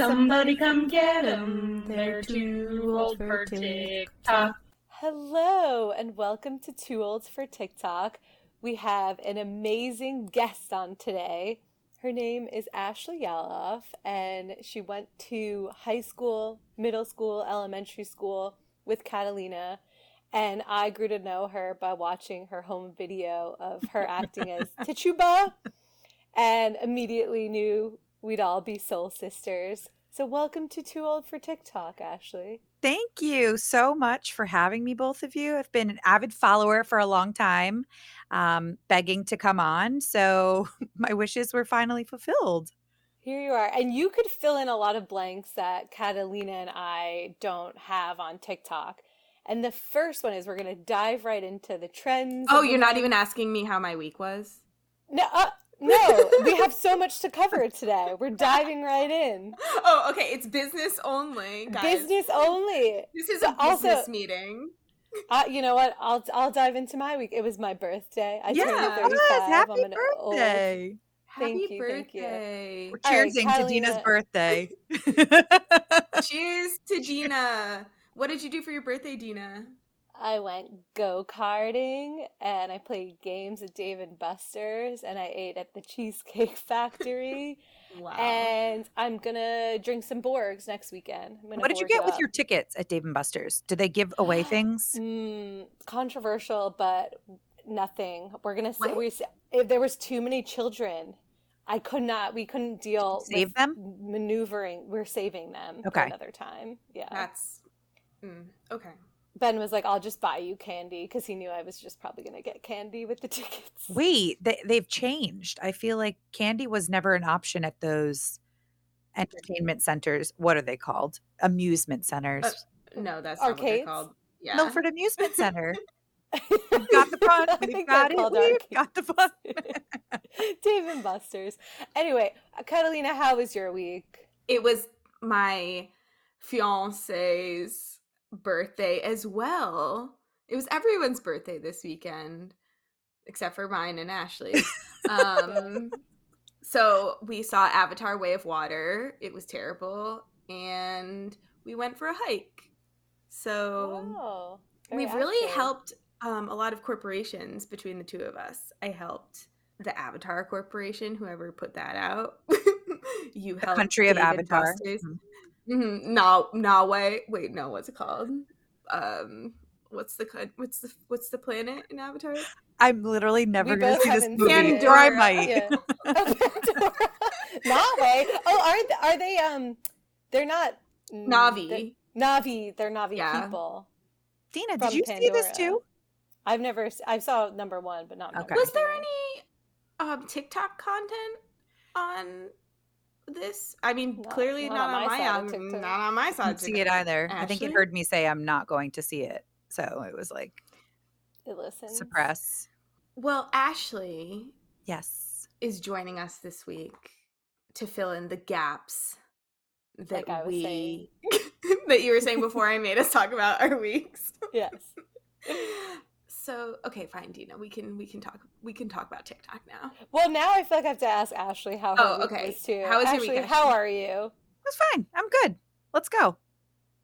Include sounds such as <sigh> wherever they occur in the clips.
Somebody come get 'em. They're too old for TikTok. Hello, and welcome to Too Old for TikTok. We have an amazing guest on today. Her name is Ashley Yaloff, and she went to high school, middle school, elementary school with Catalina. And I grew to know her by watching her home video of her acting as <laughs> Tituba, and immediately knew we'd all be soul sisters. So, welcome to Too Old for TikTok, Ashley. Thank you so much for having me, both of you. I've been an avid follower for a long time, um, begging to come on. So <laughs> my wishes were finally fulfilled. Here you are. And you could fill in a lot of blanks that Catalina and I don't have on TikTok. And the first one is we're going to dive right into the trends. Oh, you're not even asking me how my week was? No, uh, no, <laughs> we have so much to cover today. We're diving right in. Oh, okay. It's business only, guys. Business only. This is But a business also- meeting. Uh, you know what? I'll I'll dive into my week. It was my birthday. I Yeah. turned Yes, 35. Yes, happy I'm an old. birthday. Thank Happy you, thank you. birthday. We're All right, cheersing to Dina's birthday. <laughs> Cheers to Dina. What did you do for your birthday, Dina? I went go karting and I played games at Dave and Buster's and I ate at the Cheesecake <laughs> Factory <laughs> Wow. and I'm gonna drink some Borgs next weekend. What did you get with your tickets at Dave and Buster's? Did they give away <gasps> things? Mm, controversial, but nothing. We're gonna say we if there was too many children. I could not. We couldn't deal Save with them? maneuvering. We're saving them Okay. another time. Yeah. That's mm, okay. Ben was like, "I'll just buy you candy" because he knew I was just probably gonna get candy with the <laughs> tickets. Wait, they, they've changed. I feel like candy was never an option at those entertainment centers. What are they called? Amusement centers. Uh, No, that's not what they're called. Yeah. Milford Amusement Center. <laughs> We've got the fun. We've got it. We've got the fun. <laughs> Dave and Buster's. Anyway, Catalina, how was your week? it was my fiance's birthday as well. It was everyone's birthday this weekend, except for mine and Ashley. <laughs> um, so we saw Avatar: Way of Water. It was terrible, and we went for a hike. So Oh, we've really active. helped um, a lot of corporations between the two of us. I helped the Avatar Corporation, whoever put that out. <laughs> you The helped country of Dave and Avatar. Buster's. Mhm. Mhm. Na Nawe. Wait, no, what's it called? Um, what's the what's the what's the planet in Avatar? I'm literally never gonna see this movie, seen it. or I Pandora. might. Yeah. Oh, <laughs> <laughs> Pandora. Navi. Oh, aren't are they? Um, they're not mm, Navi. they're- Navi. They're Navi Yeah. people. Dina, did you see this too? I've never. s- I saw number one, but not. Okay. Was there any um TikTok content on this? I mean, Not- clearly not not, on on my my, side of TikTok. not on my side. see it TikTok. either. I think it heard me say I'm not going to see it. So it was like It listens. suppress. Well, Ashley Yes. is joining us this week to fill in the gaps that Like we <laughs> that you were saying before I made us talk about our weeks. Yes. <laughs> So okay, fine, Dina. We can we can talk we can talk about TikTok now. Well, now I feel like I have to ask Ashley how Oh, okay. was too. How was your week, How are you? It was fine. I'm good. Let's go.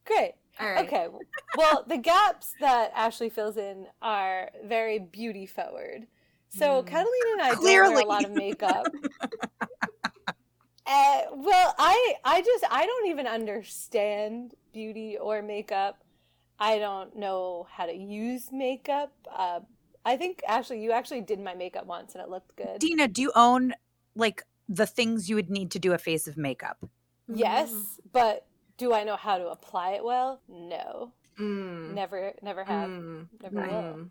Great. All right. Okay. Well, <laughs> the gaps that Ashley fills in are very beauty forward. So Mm. Catalina and I don't wear a lot of makeup. <laughs> uh, well, I I just I don't even understand beauty or makeup. I don't know how to use makeup. Uh, I think Ashley, you actually did my makeup once and it looked good. Dina, do you own like the things you would need to do a face of makeup? Yes, but do I know how to apply it well? No. Mm. Never never have. Mm. Never will. Mm.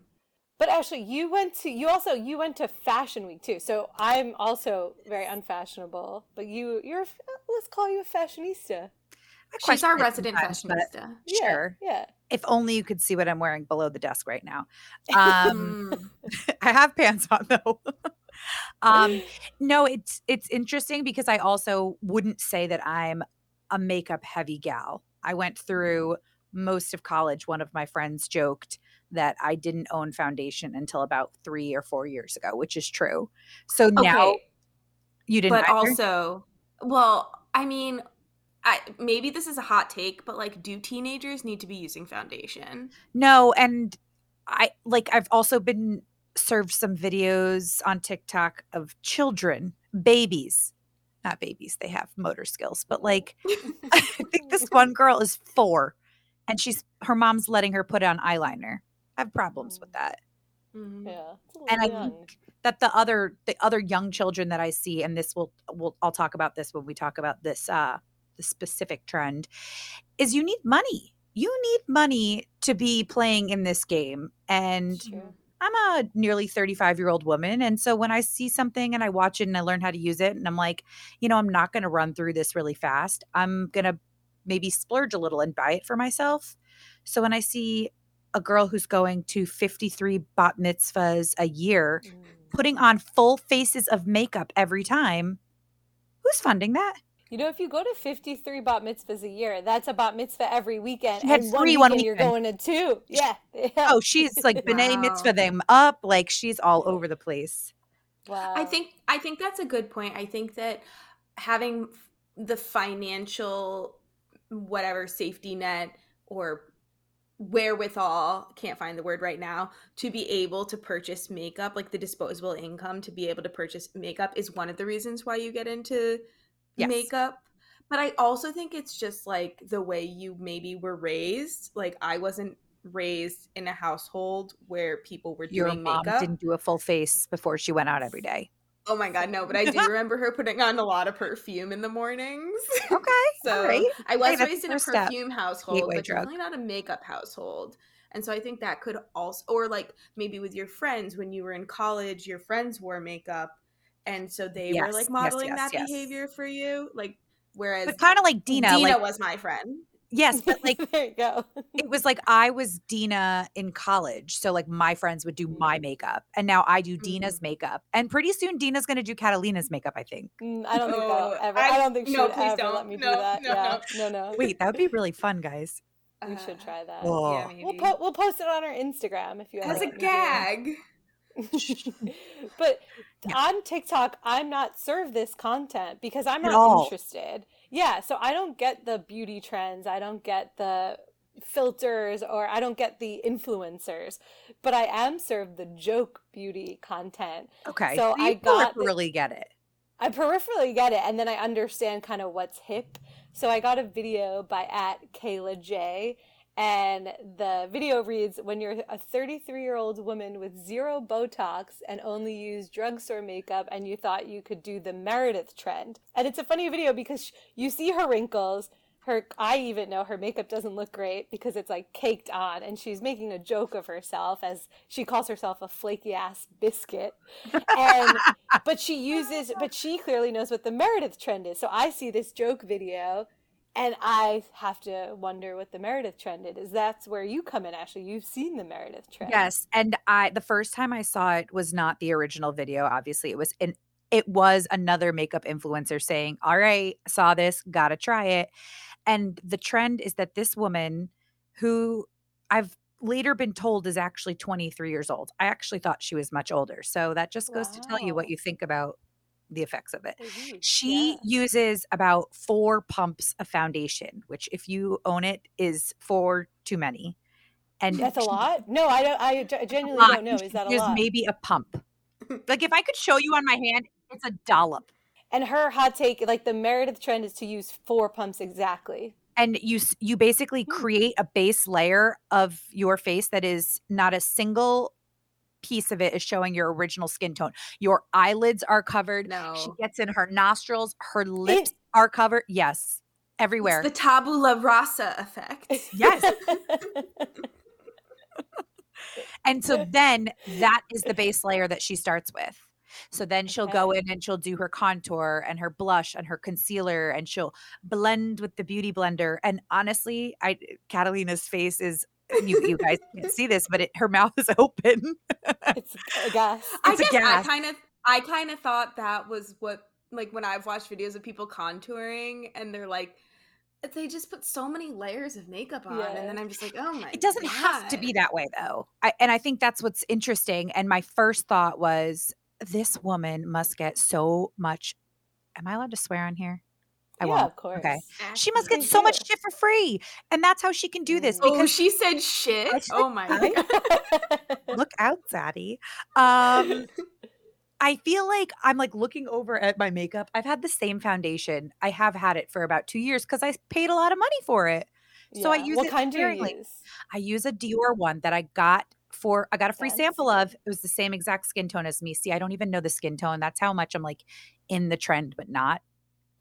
But actually, you went to you also you went to Fashion Week too. So I'm also very unfashionable. But you you're let's call you a fashionista. I She's our resident fashionista. Yeah, Sure. Yeah. If only you could see what I'm wearing below the desk right now. Um, Mm. <laughs> I have pants on though. <laughs> um, <laughs> no, it's it's interesting because I also wouldn't say that I'm a makeup heavy gal. I went through most of college. One of my friends joked that I didn't own foundation until about three or four years ago, which is true. So now you didn't. but either? also, well, I mean, I maybe this is a hot take, but like, do teenagers need to be using foundation? No, and I like I've also been served some videos on TikTok of children, babies, not babies, they have motor skills, but like <laughs> I think this one girl is four and she's her mom's letting her put on eyeliner. I have problems with that. Mhm. Yeah. And I young. think that the other the other young children that I see, and this will will I'll talk about this when we talk about this uh the specific trend, is you need money. You need money to be playing in this game. And. I'm a nearly 35 year old woman. And so when I see something and I watch it and I learn how to use it, and I'm like, you know, I'm not going to run through this really fast. I'm going to maybe splurge a little and buy it for myself. So when I see a girl who's going to 53 bat mitzvahs a year, Mm. putting on full faces of makeup every time, who's funding that? You know, if you go to 53 bat mitzvahs a year, that's a bat mitzvah every weekend. She had and one three weekend, one you're going to two. Yeah. yeah. Oh, she's like <laughs> B'nai Mitzvah them up. Like she's all over the place. wow. I think I think that's a good point. I think that having the financial whatever safety net or wherewithal can't find the word right now to be able to purchase makeup like the disposable income to be able to purchase makeup is one of the reasons why you get into Yes. makeup but i also think it's just like the way you maybe were raised like i wasn't raised in a household where people were Your doing mom makeup didn't do a full face before she went out every day. Oh my god, no, but I do remember her putting on a lot of perfume in the mornings. <laughs> Okay. <laughs> so right. I was raised in a first step. perfume household, Gateway but drug. definitely not a makeup household. And so I think that could also or like maybe with your friends when you were in college, your friends wore makeup and so they Yes, were like modeling yes, that yes. behavior for you. Like whereas But kind of like Dina. Dina like, was my friend. yes, but like <laughs> there you go. it was like I was Dina in college. So like my friends would do my makeup. And now I do Dina's makeup. And pretty soon Dina's gonna do Catalina's makeup, I think. Mm, I don't think Oh, that'll ever. I, I- don't think she no, would please ever don't. let me do that. no, yeah. No, no. Wait, that would be really fun, guys. we should Uh, try that. Whoa. Yeah, We'll po- we'll post it on our Instagram if you ever As a let me gag. <laughs> but Yeah. on TikTok, I'm not served this content because I'm not interested. Yeah, so I don't get the beauty trends. I don't get the filters or I don't get the influencers, but I am served the joke beauty content. Okay. So you I got really get it. I peripherally get it, and then I understand kind of what's hip. So I got a video by at Kayla J, and the video reads: When you're a 33 year old woman with zero Botox and only use drugstore makeup, and you thought you could do the Meredith trend, and it's a funny video because you see her wrinkles. Her, I even know her makeup doesn't look great because it's like caked on, and she's making a joke of herself as she calls herself a flaky ass biscuit. And but she uses but she clearly knows what the meredith trend is so i see this joke video and i have to wonder what the meredith trend is that's where you come in ashley you've seen the meredith trend Yes, and I the first time I saw it was not the original video. Obviously, it was an it was another makeup influencer saying, "All right, saw this, got to try it." And the trend is that this woman who I've later been told is actually 23 years old. I actually thought she was much older. So that just goes to tell you what you think about the effects of it. Mhm. She Yeah. uses about 4 pumps of foundation, which if you own it is 4 too many. And that's a she- lot no i don't i genuinely don't know is that a lot maybe a pump. <clears throat> Like if I could show you on my hand, it's a dollop. and her hot take like the meredith trend is to use four pumps exactly And you you basically Hmm. create a base layer of your face that is not a single piece of it is showing your original skin tone. Your eyelids are covered. No. She gets in her nostrils, her lips are covered. Yes. Everywhere. It's the tabula rasa effect. <laughs> Yes. And so <laughs> then that is the base layer that she starts with. So then she'll go in and she'll do her contour and her blush and her concealer and she'll blend with the beauty blender. And honestly, I Catalina's face is you, you guys can't see this, but it, her mouth is <laughs> open. it's a gas I It's a guess I kind of I kind of thought that was what like when I've watched videos of people contouring and they're like they just put so many layers of makeup on Yeah. and then I'm just like, "Oh my It doesn't have to be that way though. I, and I think that's what's interesting. And my first thought was this woman must get so much. Am I allowed to swear on here? I yeah, won't. of course. Okay. She must get so much shit for free. And that's how she can do this. Oh, because she said shit. I oh my god. <laughs> look out, Zaddy. Um <laughs> I feel like I'm like looking over at my makeup. I've had the same foundation. I have had it for about two years because I paid a lot of money for it. So I use what it kind do you use? I use a Dior one that I got for I got a free Yes. sample of. It was the same exact skin tone as me. See, I don't even know the skin tone. That's how much I'm like in the trend, but not.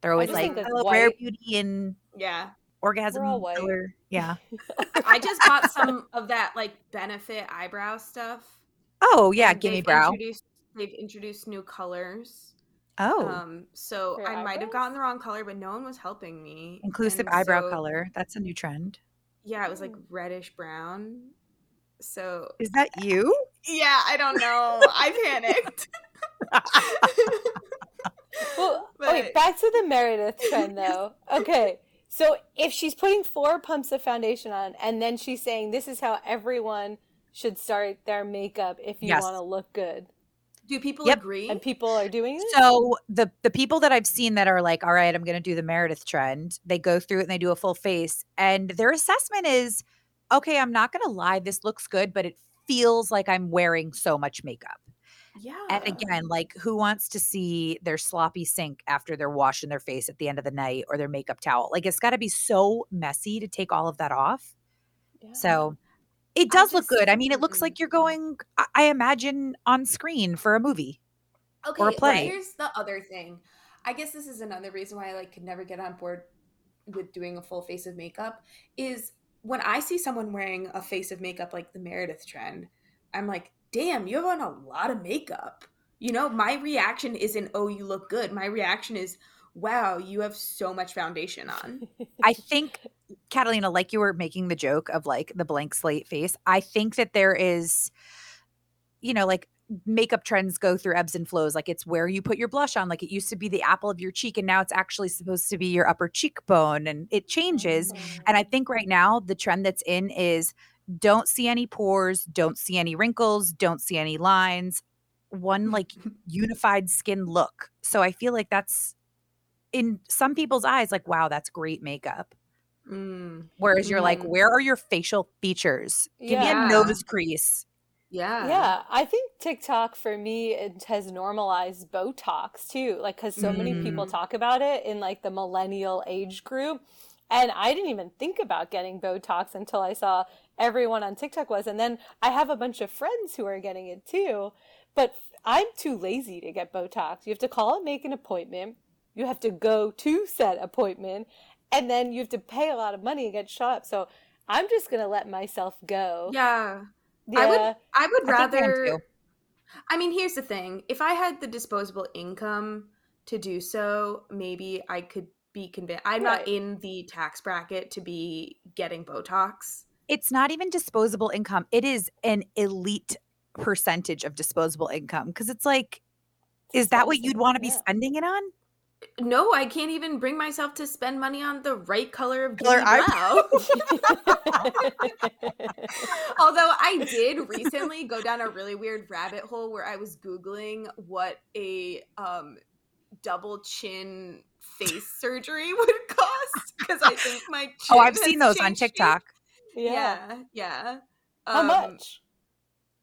They're always like "Oh, rare beauty and yeah. orgasm all white. color. Yeah. <laughs> I just bought some of that like benefit eyebrow stuff. Oh yeah, gimme brow. Introduced, they've introduced new colors. Oh, Um, so For I might have gotten the wrong color, but no one was helping me. inclusive and eyebrow so- color. That's a new trend. Yeah, it was like Mm. reddish brown. So Is that you? yeah, I don't know. I <laughs> panicked. <laughs> Well, But- wait, back to the Meredith trend <laughs> though. Okay. So if she's putting four pumps of foundation on and then she's saying this is how everyone should start their makeup if you Yes. want to look good. Do people Yep. agree? And people are doing this? So the the people that I've seen that are like, all right, I'm going to do the Meredith trend. They go through it and they do a full face, and their assessment is, okay, I'm not going to lie, this looks good, but it feels like I'm wearing so much makeup. Yeah. And again, like who wants to see their sloppy sink after they're washing their face at the end of the night or their makeup towel? Like it's got to be so messy to take all of that off. Yeah. So it does look good. I mean, it looks mm-hmm. like you're going, I, imagine, on screen for a movie. Okay, or a play. here's the other thing. I guess this is another reason why I like could never get on board with doing a full face of makeup is when I see someone wearing a face of makeup like the Meredith trend, I'm like, damn, you have on a lot of makeup. You know, my reaction isn't, oh, you look good. My reaction is, wow, you have so much foundation on. I think Catalina, like you were making the joke of like the blank slate face. I think that there is, you know, like makeup trends go through ebbs and flows. Like it's where you put your blush on. Like it used to be the apple of your cheek, and now it's actually supposed to be your upper cheekbone, and it changes. Mm-hmm. And I think right now the trend that's in is don't see any pores, don't see any wrinkles, don't see any lines. One like <laughs> unified skin look. So I feel like that's in some people's eyes, like, wow, that's great makeup. Mm, Whereas you're like, Mhm. where are your facial features? Give me a nose crease. yeah. Yeah, I think TikTok for me it has normalized Botox too, like because so many people Mm. talk about it in like the millennial age group, and I didn't even think about getting Botox until I saw everyone on TikTok was, and then I have a bunch of friends who are getting it too, but I'm too lazy to get Botox. You have to call and make an appointment. You have to go to said appointment, and then you have to pay a lot of money and get shot up. So I'm just gonna let myself go. Yeah. yeah. I would I would I I rather. I mean, here's the thing. If I had the disposable income to do so, maybe I could be convinced. I'm not in the tax bracket to be getting Botox. It's not even disposable income. It is an elite percentage of disposable income because it's like, is that what you'd want to be spending it on? No, I can't even bring myself to spend money on the right color of Color brow. <laughs> <laughs> Although I did recently go down a really weird rabbit hole where I was googling what a um, double chin face surgery <laughs> would cost because I think my chin <laughs> Oh, I've has seen those on changed shape. TikTok. yeah. Yeah, yeah. How Um, much?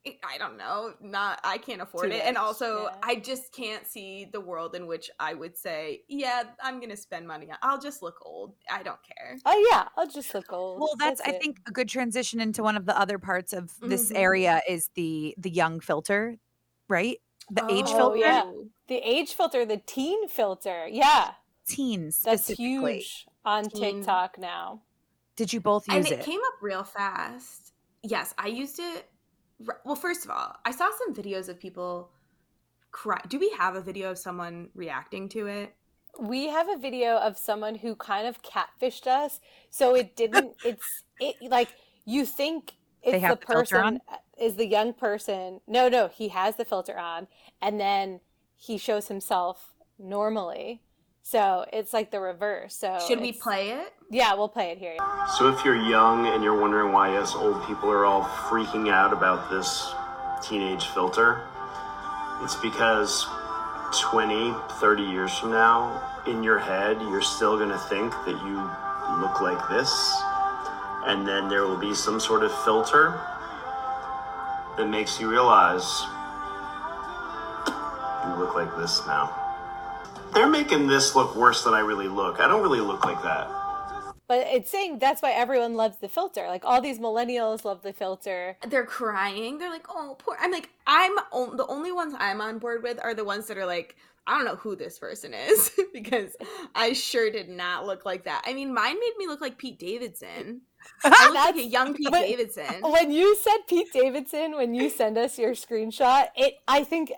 I- I don't know. Not I can't afford Too it, and also yeah. I just can't see the world in which I would say, "Yeah, I'm gonna spend money. I'll just look old. I don't care. Oh yeah, I'll just look old. Well, that's, I it. think a good transition into one of the other parts of this Mhm. area is the the young filter, right? The age Oh, filter, yeah. the age filter, the teen filter. Yeah, teens that's huge on Teen. TikTok now. Did you both and use it, it? came up real fast. Yes, I used it. Well, first of all, I saw some videos of people cry. Do we have a video of someone reacting to it? We have a video of someone who kind of catfished us. So it didn't. <laughs> it's it like you think it's They have the the person uh, is the young person. No, no, he has the filter on, and then he shows himself normally. So it's like the reverse. So Should we play it? Yeah, we'll play it here. So if you're young and you're wondering why us old people are all freaking out about this teenage filter, it's because 20, 30 years from now, in your head, you're still going to think that you look like this. And then there will be some sort of filter that makes you realize you look like this now. They're making this look worse than I really look. I don't really look like that. But it's saying that's why everyone loves the filter. Like all these millennials love the filter. They're crying. They're like, "Oh, poor." I'm like, I'm o- the only ones I'm on board with are the ones that are like, I don't know who this person is <laughs> because I sure did not look like that. I mean, mine made me look like Pete Davidson. <laughs> I look like a young Pete when- Davidson. When you said Pete Davidson, when you send us your screenshot, it I think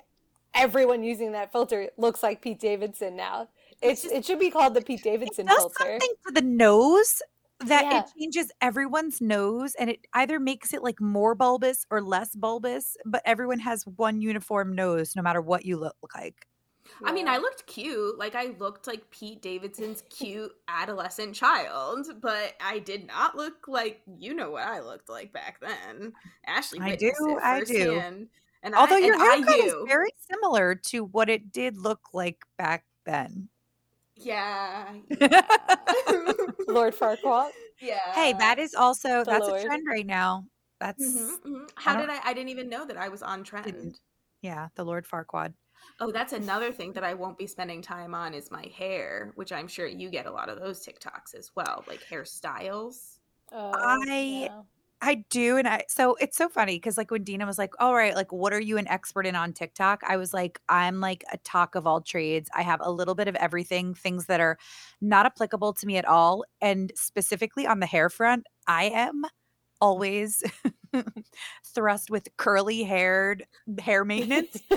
everyone using that filter looks like Pete Davidson now. It's, just- it should be called the Pete Davidson does filter. something to the nose that Yeah. it changes everyone's nose and it either makes it like more bulbous or less bulbous but everyone has one uniform nose no matter what you look like I mean, I looked cute. Like I looked like Pete Davidson's cute adolescent child, but I did not look like you know what I looked like back then. Ashley, I do, it I do. Firsthand. And although I, your and I haircut is very similar to what it did look like back then yeah, <laughs> yeah. Lord Farquaad. <laughs> yeah. hey that is also The that's Lord. a trend right now that's Mhm, mhm. How don't- did I? I didn't even know that I was on trend. yeah the lord farquaad Oh, that's another thing that I won't be spending time on is my hair, which I'm sure you get a lot of those TikToks as well, like hairstyles. Oh, I- yeah. I do, and I so it's so funny because like when Dina was like, "All right, like what are you an expert in on TikTok?" I was like, "I'm like a talk of all trades. I have a little bit of everything, things that are not applicable to me at all, and specifically on the hair front, I am always <laughs> thrust with curly haired hair maintenance. <laughs>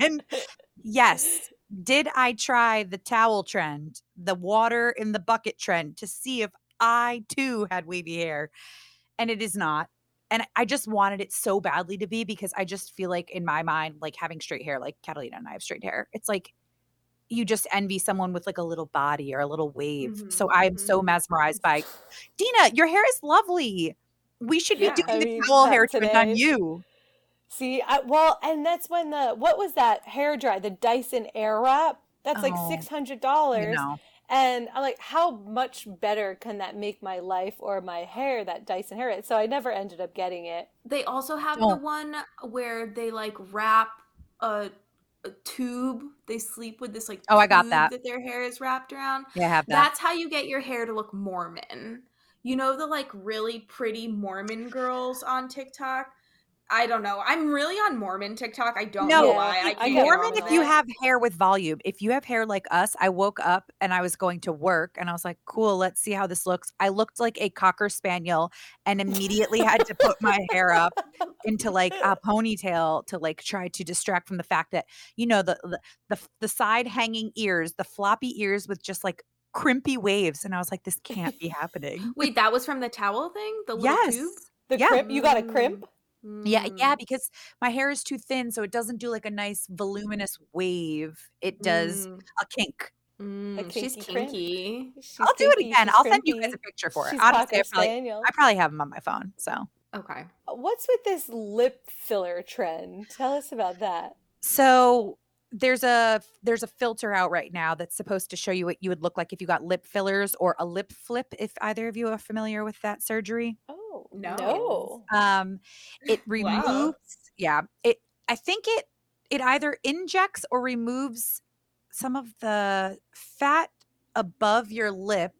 and yes, did I try the towel trend, the water in the bucket trend to see if I too had wavy hair? And it is not. And I just wanted it so badly to be because I just feel like in my mind, like having straight hair, like Catalina and I have straight hair, it's like you just envy someone with like a little body or a little wave. So Mhm, I'm so mhm. mesmerized by Dina, your hair is lovely. We should Yeah. be doing I the mean, towel hair trend on you. See, I, well, and that's when the what was that hair dry? The Dyson Airwrap. That's like Oh, six hundred You dollars. know. And I'm like, how much better can that make my life or my hair? That Dyson hair. So I never ended up getting it. They also have the one where they like wrap a, a tube. They sleep with this like Oh, I got that. that their hair is wrapped around. Yeah, I have that. That's how you get your hair to look Mormon. You know the like really pretty Mormon girls on TikTok? I don't know. I'm really on Mormon TikTok. I don't know why. I I can't get get Mormon, if of you have hair with volume, if you have hair like us, I woke up and I was going to work and I was like, cool, let's see how this looks. I looked like a cocker spaniel and immediately had to put my hair up into like a ponytail to like try to distract from the fact that, you know, the, the, the, the side hanging ears, the floppy ears with just like crimpy waves. And I was like, this can't be happening. Wait, that was from the towel thing? The little yes. tube? The Yeah. crimp. You got a crimp. Yeah, yeah, Mm. because my hair is too thin, so it doesn't do like a nice voluminous wave. It does Mm. a kink. Mm, she's kinky. She's I'll do it again. I'll send you guys a picture for it. She's Honestly, I probably. I probably have them on my phone. So, Okay. What's with this lip filler trend? Tell us about that. so there's a there's a filter out right now that's supposed to show you what you would look like if you got lip fillers or a lip flip. If either of you are familiar with that surgery, Oh No. no. um, it <laughs> Wow. removes. Yeah, it. I think it it either injects or removes some of the fat above your lip.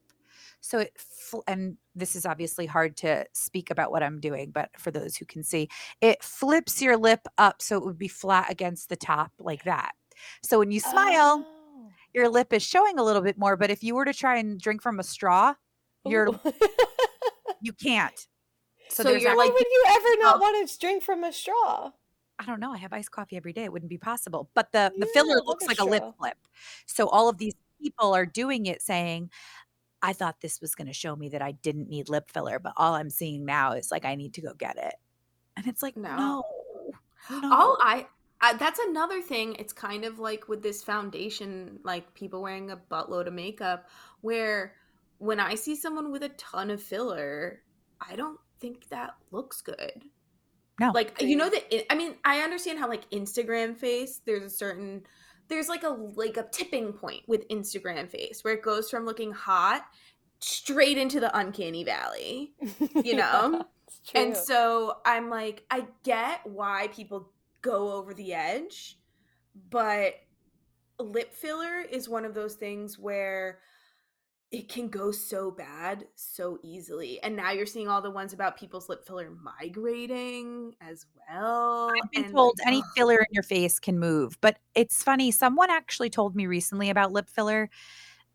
So it fl- and this is obviously hard to speak about what I'm doing, but for those who can see, it flips your lip up so it would be flat against the top like that. So when you smile, Oh. your lip is showing a little bit more, but if you were to try and drink from a straw, you're you can't. So, So you're like- would you ever not Oh. want to drink from a straw? I don't know. I have iced coffee every day. It wouldn't be possible. But the the filler looks like a lip flip. So all of these people are doing it saying, I thought this was going to show me that I didn't need lip filler, but all I'm seeing now is like I need to go get it. And it's like, No. no. no. All I, I that's another thing. It's kind of like with this foundation, like people wearing a buttload of makeup, where when I see someone with a ton of filler, I don't think that looks good. No. Like you know that I mean, I understand how like Instagram face, there's a certain there's like a like a tipping point with Instagram face where it goes from looking hot straight into the uncanny valley. <laughs> You know? Yeah, And so I'm like, I get why people go over the edge, but lip filler is one of those things where it can go so bad so easily. And now you're seeing all the ones about people's lip filler migrating as well. I've been and, told like, any filler in your face can move, but it's funny. Someone actually told me recently about lip filler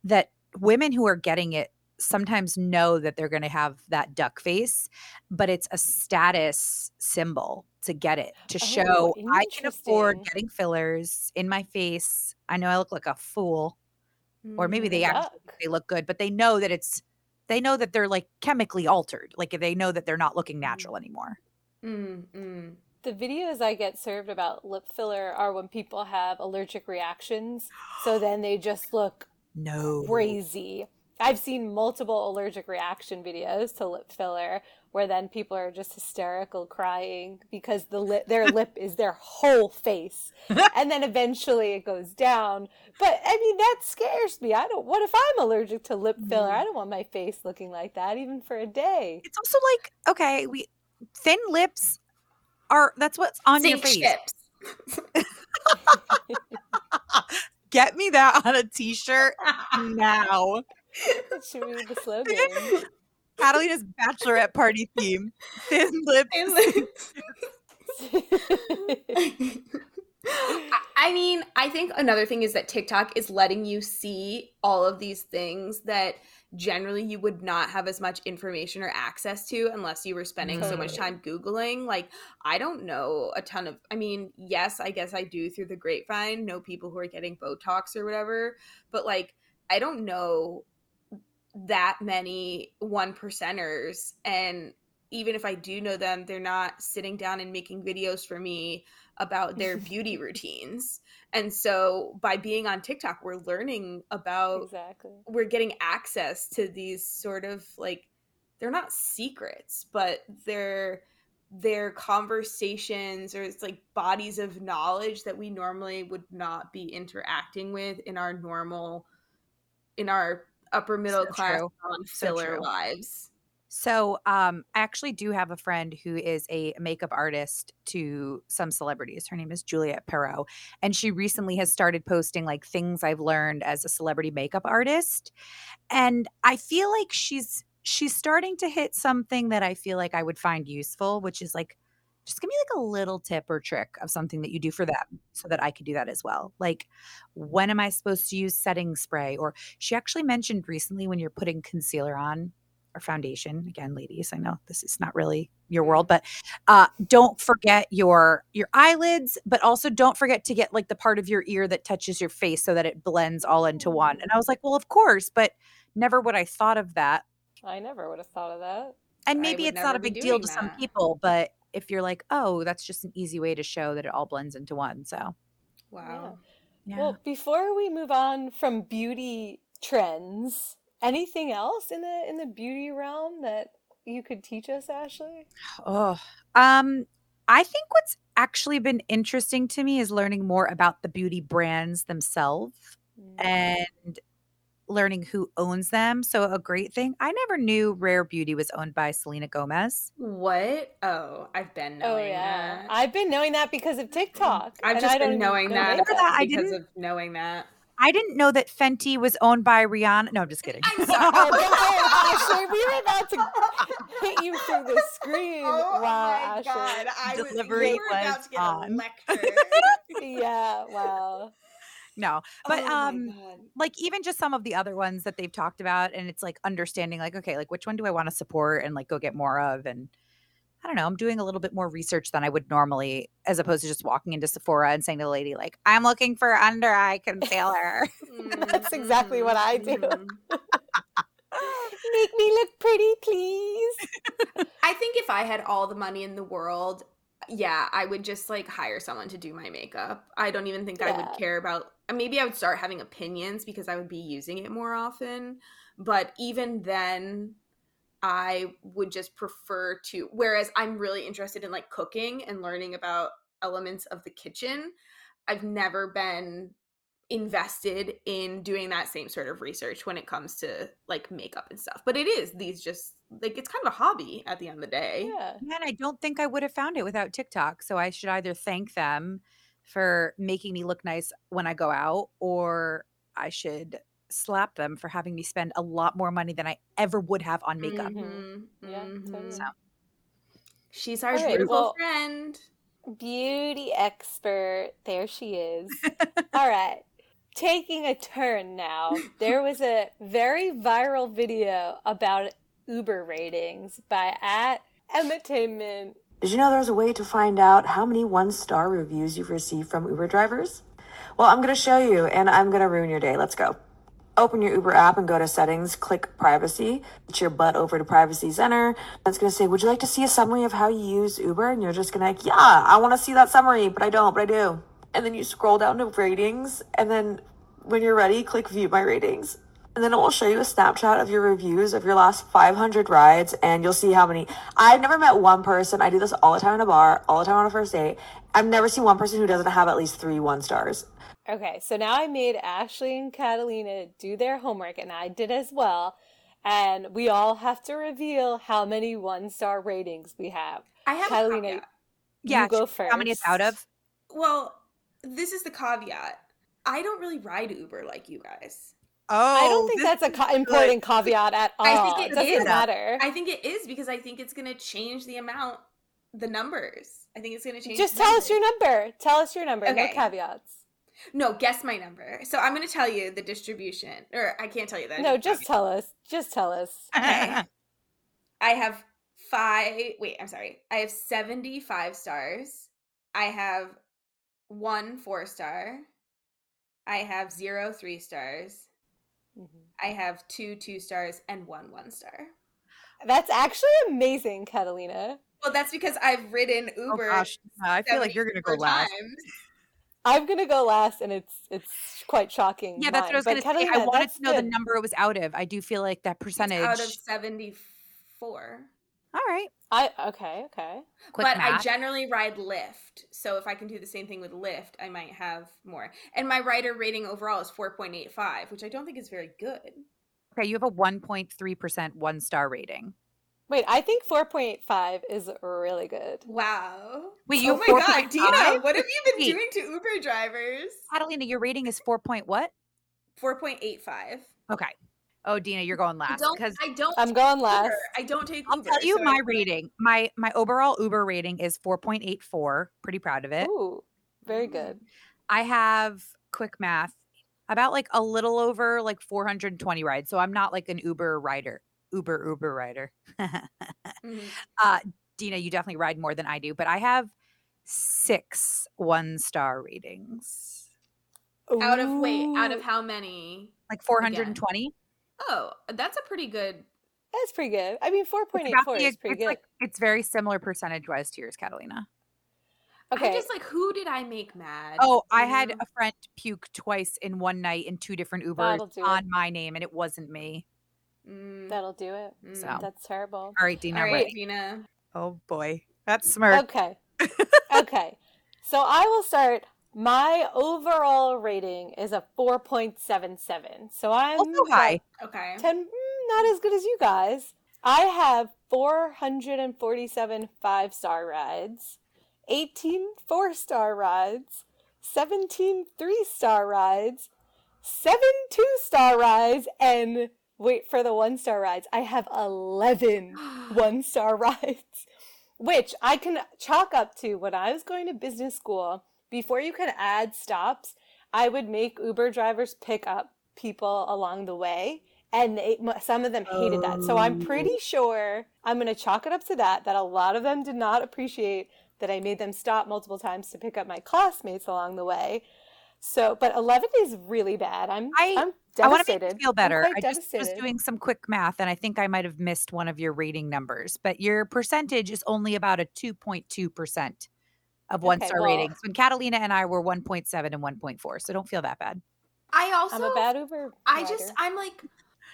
that women who are getting it sometimes know that they're going to have that duck face, but it's a status symbol to get it to Oh, show I can afford getting fillers in my face. I know I look like a fool, or maybe Mm. they actually they look good, but they know that it's they know that they're like chemically altered. Like they know that they're not looking natural anymore. Mm, mm. The videos I get served about lip filler are when people have allergic reactions, so then they just look No. crazy. I've seen multiple allergic reaction videos to lip filler where then people are just hysterical crying because the lip their <laughs> lip is their whole face. <laughs> and then eventually it goes down. But I mean that scares me. I don't what if I'm allergic to lip filler? Mm-hmm. I don't want my face looking like that even for a day. It's also like okay, we thin lips are that's what's on your face. ships. <laughs> Get me that on a t-shirt now. That <laughs> should be the slogan. <laughs> Catalina's bachelorette party theme. Thin lips. And, like- <laughs> I- I mean, I think another thing is that TikTok is letting you see all of these things that generally you would not have as much information or access to unless you were spending so much mm-hmm. time Googling. Like, I don't know a ton of, I mean, yes, I guess I do through the grapevine know people who are getting Botox or whatever, but like, I don't know that many one percenters. And even if I do know them, they're not sitting down and making videos for me about their <laughs> beauty routines. And so by being on TikTok, we're learning about exactly. we're getting access to these sort of like they're not secrets, but they're they're conversations or it's like bodies of knowledge that we normally would not be interacting with in our normal in our upper middle So class non So filler lives. So, um, I actually do have a friend who is a makeup artist to some celebrities. Her name is Juliette Perot, and she recently has started posting like things I've learned as a celebrity makeup artist. And I feel like she's she's starting to hit something that I feel like I would find useful, which is like just give me like a little tip or trick of something that you do for them so that I could do that as well. Like when am I supposed to use setting spray? Or she actually mentioned recently when you're putting concealer on or foundation again ladies i know this is not really your world but uh don't forget your your eyelids but also don't forget to get like the part of your ear that touches your face so that it blends all into one and i was like well of course but never would i thought of that I never would have thought of that. and maybe it's not a big deal to some people but if you're like oh that's just an easy way to show that it all blends into one so Wow. yeah Well, before we move on from beauty trends, anything else in the in the beauty realm that you could teach us, Ashley? Oh, um, I think what's actually been interesting to me is learning more about the beauty brands themselves Mm. and learning who owns them. So a great thing. I never knew Rare Beauty was owned by Selena Gomez. What? Oh, I've been oh, knowing Oh yeah, that. I've been knowing that because of mm-hmm. TikTok. I've just I been knowing know that, Remember that? I because didn't- of knowing that. I didn't know that Fenty was owned by Rihanna. No, I'm just kidding. I'm <laughs> sorry. Oh, <laughs> Ashley, we were about to hit you through the screen. Oh wow, my Ashley. god! I was, Delivery you were about to get on. a lecture. <laughs> Yeah, wow. No, but Oh um, like even just some of the other ones that they've talked about, and it's like understanding, like okay, like which one do I want to support and like go get more of, and I don't know. I'm doing a little bit more research than I would normally, as opposed to just walking into Sephora and saying to the lady, like, I'm looking for under eye concealer. <laughs> That's exactly what I do. Mhm. <laughs> Make me look pretty, please. <laughs> I think if I had all the money in the world, yeah, I would just like hire someone to do my makeup. I don't even think I would care about uh, maybe I would start having opinions because I would be using it more often. But even then, I would just prefer to whereas I'm really interested in like cooking and learning about elements of the kitchen. I've never been invested in doing that same sort of research when it comes to like makeup and stuff. But it is these just like it's kind of a hobby at the end of the day. Yeah. Man, I don't think I would have found it without TikTok. So I should either thank them for making me look nice when I go out, or I should slap them for having me spend a lot more money than I ever would have on makeup. Mhm, Yeah, mhm. totally. So She's our All right, beautiful well- friend. Beauty expert. There she is. <laughs> All right. Taking a turn now. There was a very viral video about Uber ratings by at Entertainment. Did you know there's a way to find out how many one star reviews you've received from Uber drivers? Well, I'm going to show you and I'm going to ruin your day. Let's go. Open your Uber app and go to settings, click privacy. Get your butt over to privacy center. It's going to say, Would you like to see a summary of how you use Uber? And you're just going to like, Yeah, I want to see that summary, but I don't, but I do. And then you scroll down to ratings. And then when you're ready, click view my ratings. And then it will show you a snapshot of your reviews of your last 500 rides, and you'll see how many. I've never met one person. I do this all the time in a bar, all the time on a first date. I've never seen one person who doesn't have at least three one stars. Okay, so now I made Ashley and Catalina do their homework, and I did as well. And we all have to reveal how many one star ratings we have. I have Catalina, caveat. yeah, you go first. how many it's out of? Well, this is the caveat. I don't really ride Uber like you guys. Oh, I don't think that's a co- important caveat at all. I think it it doesn't is. matter. I think it is because I think it's going to change the amount, the numbers. I think it's going to change. Just the tell us your number. Tell us your number. No caveats. No, guess my number. So I'm going to tell you the distribution, or I can't tell you that. No, just tell us. Just tell us. <laughs> Okay. I have five. Wait, I'm sorry. I have 75 stars. I have one four star. I have zero three stars. Mhm. I have two two stars and one one star. That's actually amazing, Catalina. Well, that's because I've ridden Uber. oh Uber. gosh, I feel like you're gonna go last. times. I'm gonna go last, and it's it's quite shocking. Yeah, that's what I was gonna But say. I wanted to know the number it was out of. I do feel like that It's percentage. out of 74. All right, I okay, okay. quick but I generally ride Lyft. So if I can do the same thing with Lyft, I might have more. And my rider rating overall is 4.85, which I don't think is very good. okay, you have a 1.3 percent one star rating. Wait, I think 4.5 is really good. Wow. Wait, you oh have my god, 4.5? Dina, what have you been Wait. doing to Uber drivers? Catalina, your rating is four point what? 4.85. Okay. Oh, Dina, you're going last because I don't I'm take going Uber. last. I don't take I'll Uber. tell you so my I- rating. My my overall Uber rating is 4.84. Pretty proud of it. Ooh, very Mm. good. I have quick math about like a little over like 420 rides. So I'm not like an Uber rider. Uber Uber rider. <laughs> Mhm. uh Dina, you definitely ride more than I do, but I have six one star ratings. Out of wait, out of how many? Like 420. Oh, that's a pretty good. That's pretty good. I mean, 4.84 the- is pretty it's good. like it's very similar percentage wise to yours, Catalina. okay. I just like who did I make mad? Oh, I you had a friend puke twice in one night in two different Ubers That'll it. on my name, and it wasn't me. Mm, That'll do it. mm. So. That's terrible. All right, Dina. All what- right, Dina. Oh boy, that's smirk. Okay. okay. <laughs> So I will start. My overall rating is a 4.77. So I'm Also high. Okay. 10, mm, not as good as you guys. I have 447 five star rides, 18 four star rides, 17 three star rides, 7 two star rides, and wait for the one star rides. I have 11 <gasps> one star rides, which I can chalk up to when I was going to business school. Before you could add stops, I would make Uber drivers pick up people along the way. And they, some of them hated that. So I'm oh. pretty sure I'm going to chalk it up to that, that a lot of them did not appreciate that I made them stop multiple times to pick up my classmates along the way. So, but 11 is really bad. I'm, I- I'm I want to devastated. feel better. I just was doing some quick math, and I think I might have missed one of your rating numbers. But your percentage is only about a 2.2 percent of one star well- ratings. When Catalina and I were 1.7 and 1.4, so don't feel that bad. I also I'm a bad Uber. I rider. just I'm like,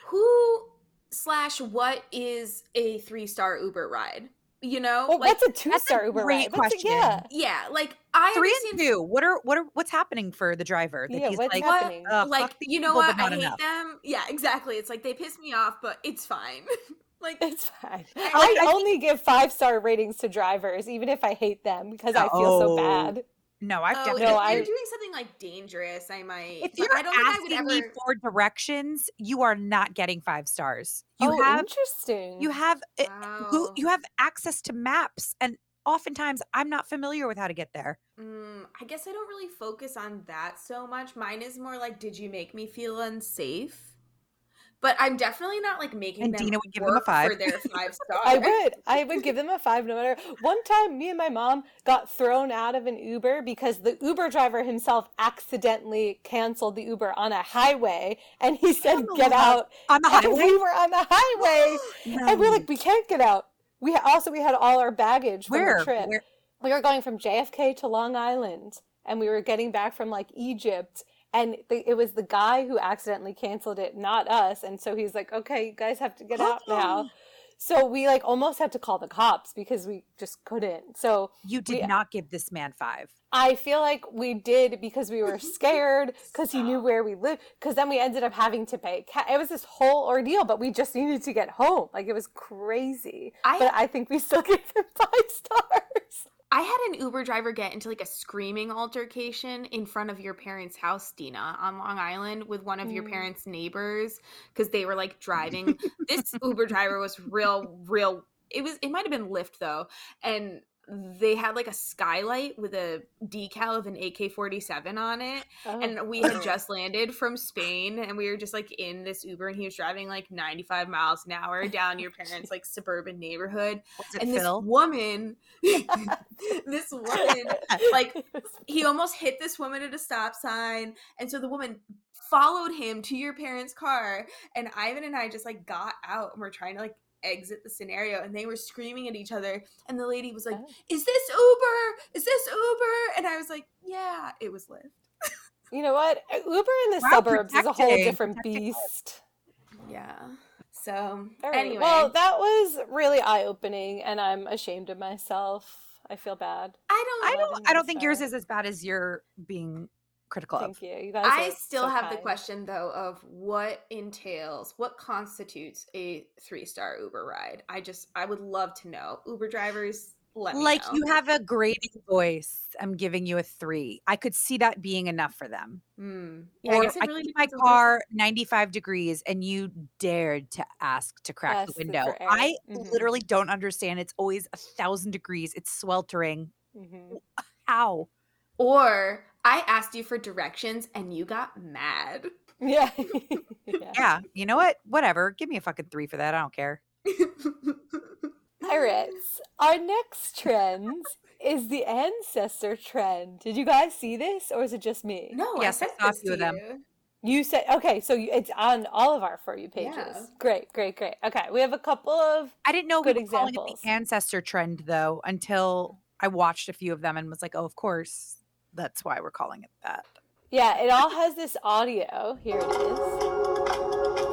who slash what is a three star Uber ride? You know, Well, like what's a two star Uber great ride? What's a- question. yeah. yeah, like I Three and understand two. What are what are what's happening for the driver? That Yeah, he's what's like, happening? "Ugh, like you know what I hate enough." them. Yeah, exactly. It's like they piss me off, but it's fine. <laughs> like It's fine. I- I, I only give five star ratings to drivers, even if I hate them, because I feel so Oh. bad. No, I've oh, definitely. No, if I- you're doing something like dangerous, I might. if you're I don't think I would asking me for directions, you are not getting five stars. You oh, have interesting. you have uh, Goo- you have access to maps, and oftentimes I'm not familiar with how to get there. Mm, I guess I don't really focus on that so much. Mine is more like, did you make me feel unsafe? But I'm definitely not like making And them Dina would give them a work for their <laughs> five stars. <laughs> I would. I would give them a five no matter. <laughs> One time, me and my mom got thrown out of an Uber because the Uber driver himself accidentally canceled the Uber on a highway, and he said, "Get out!" On the And highway, we were on the highway, <gasps> and we're like, "We can't get out." We also we had all our baggage from where? the trip. Where? we were going from JFK to Long Island, and we were getting back from like Egypt. And the, it was the guy who accidentally canceled it, not us. And so he's like, "Okay, you guys have to get out <gasps> now." So we like almost had to call the cops because we just couldn't. So You did We- not give this man five. I feel like we did because we were <laughs> scared because he knew where we lived. Because then we ended up having to pay. Ca- it was this whole ordeal, but we just needed to get home. Like it was crazy. I- but I think we still <laughs> gave him five stars. I had an Uber driver get into like a screaming altercation in front of your parents' house, Dina, on Long Island with one of your Mm. parents' neighbors because they were like driving. <laughs> this Uber driver was real, real. It was. It might have been Lyft though, and they had like a skylight with a decal of an AK forty seven on it, Oh. and we had just landed from Spain, and we were just like in this Uber, and he was driving like ninety five miles an hour <laughs> down your parents' like suburban neighborhood, Was it and this Phil? woman, <laughs> this woman, like <laughs> he almost hit this woman at a stop sign, and so the woman followed him to your parents' car, and Ivan and I just like got out and we're trying to like exit the scenario, and they were screaming at each other, and the lady was like, Oh. "Is this Uber? Is this Uber?" And I was like, "Yeah, it was Lyft." You know what? Uh, Uber in the Wow, suburbs is a whole different beast. Yeah. So right. anyway, Well, that was really eye opening, and I'm ashamed of myself. I feel bad. I don't. I don't. I don't think yours is as bad as you're being critical of. Thank you. You guys. I still so have the question though of what entails, what constitutes a three star Uber ride. I just, I would love to know. Uber drivers, let me Like know. you have a grating voice. I'm giving you a three. I could see that being enough for them. Hmm. Yeah, or I guess it I really keep my depends on car 95 degrees and you dared to ask to crack Ask the window. air. I Mhm. literally don't understand. It's always a thousand degrees. It's sweltering. Mhm. How? Or I asked you for directions and you got mad. <laughs> Yeah. yeah. <laughs> Yeah. You know what? Whatever. Give me a fucking three for that. I don't care. <laughs> Pirates. Our next trend is the ancestor trend. Did you guys see this, or is it just me? no, Yes, I I saw a few of them. you. You said okay, so you, it's on all of our for you pages. Yeah. Great, great, great. Okay, we have a couple of I didn't know Good we were calling it examples. the ancestor trend though until I watched a few of them and was like, oh, of course. That's why we're calling it that. yeah. It all has this audio. Here it is.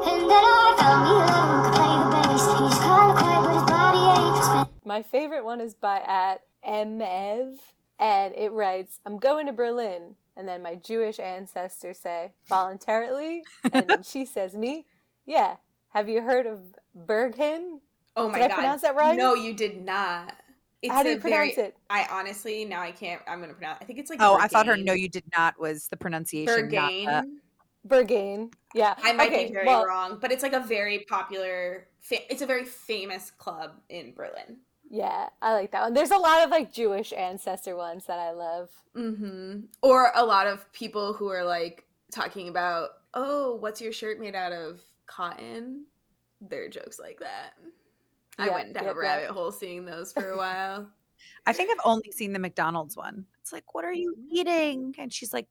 And then I found me alone, could play the bass. He's kinda quiet, but his body aches. Spent My favorite one is by at Mev, and it writes, "I'm going to Berlin." And then my Jewish ancestors say, "Voluntarily," and she says, "Me, yeah." Have you heard of Berghen? Oh my Did I god. pronounce that right? No, you did not. It's How do you pronounce very, it? I honestly now I can't. I'm gonna pronounce. I think it's like. Oh, I thought her no, you did not was the pronunciation. not Berghain. the- Berghain. Yeah. I might okay, be very well, wrong, but it's like a very popular. Fa- it's a very famous club in Berlin. Yeah, I like that one. There's a lot of like Jewish ancestor ones that I love. Mm-hmm. Or a lot of people who are like talking about, oh, what's your shirt made out of? Cotton. There are jokes like that. I Yeah, went down yep, a yep. rabbit hole seeing those for a <laughs> while. I think I've only seen the McDonald's one. It's like, what are you mm-hmm. eating? And she's like,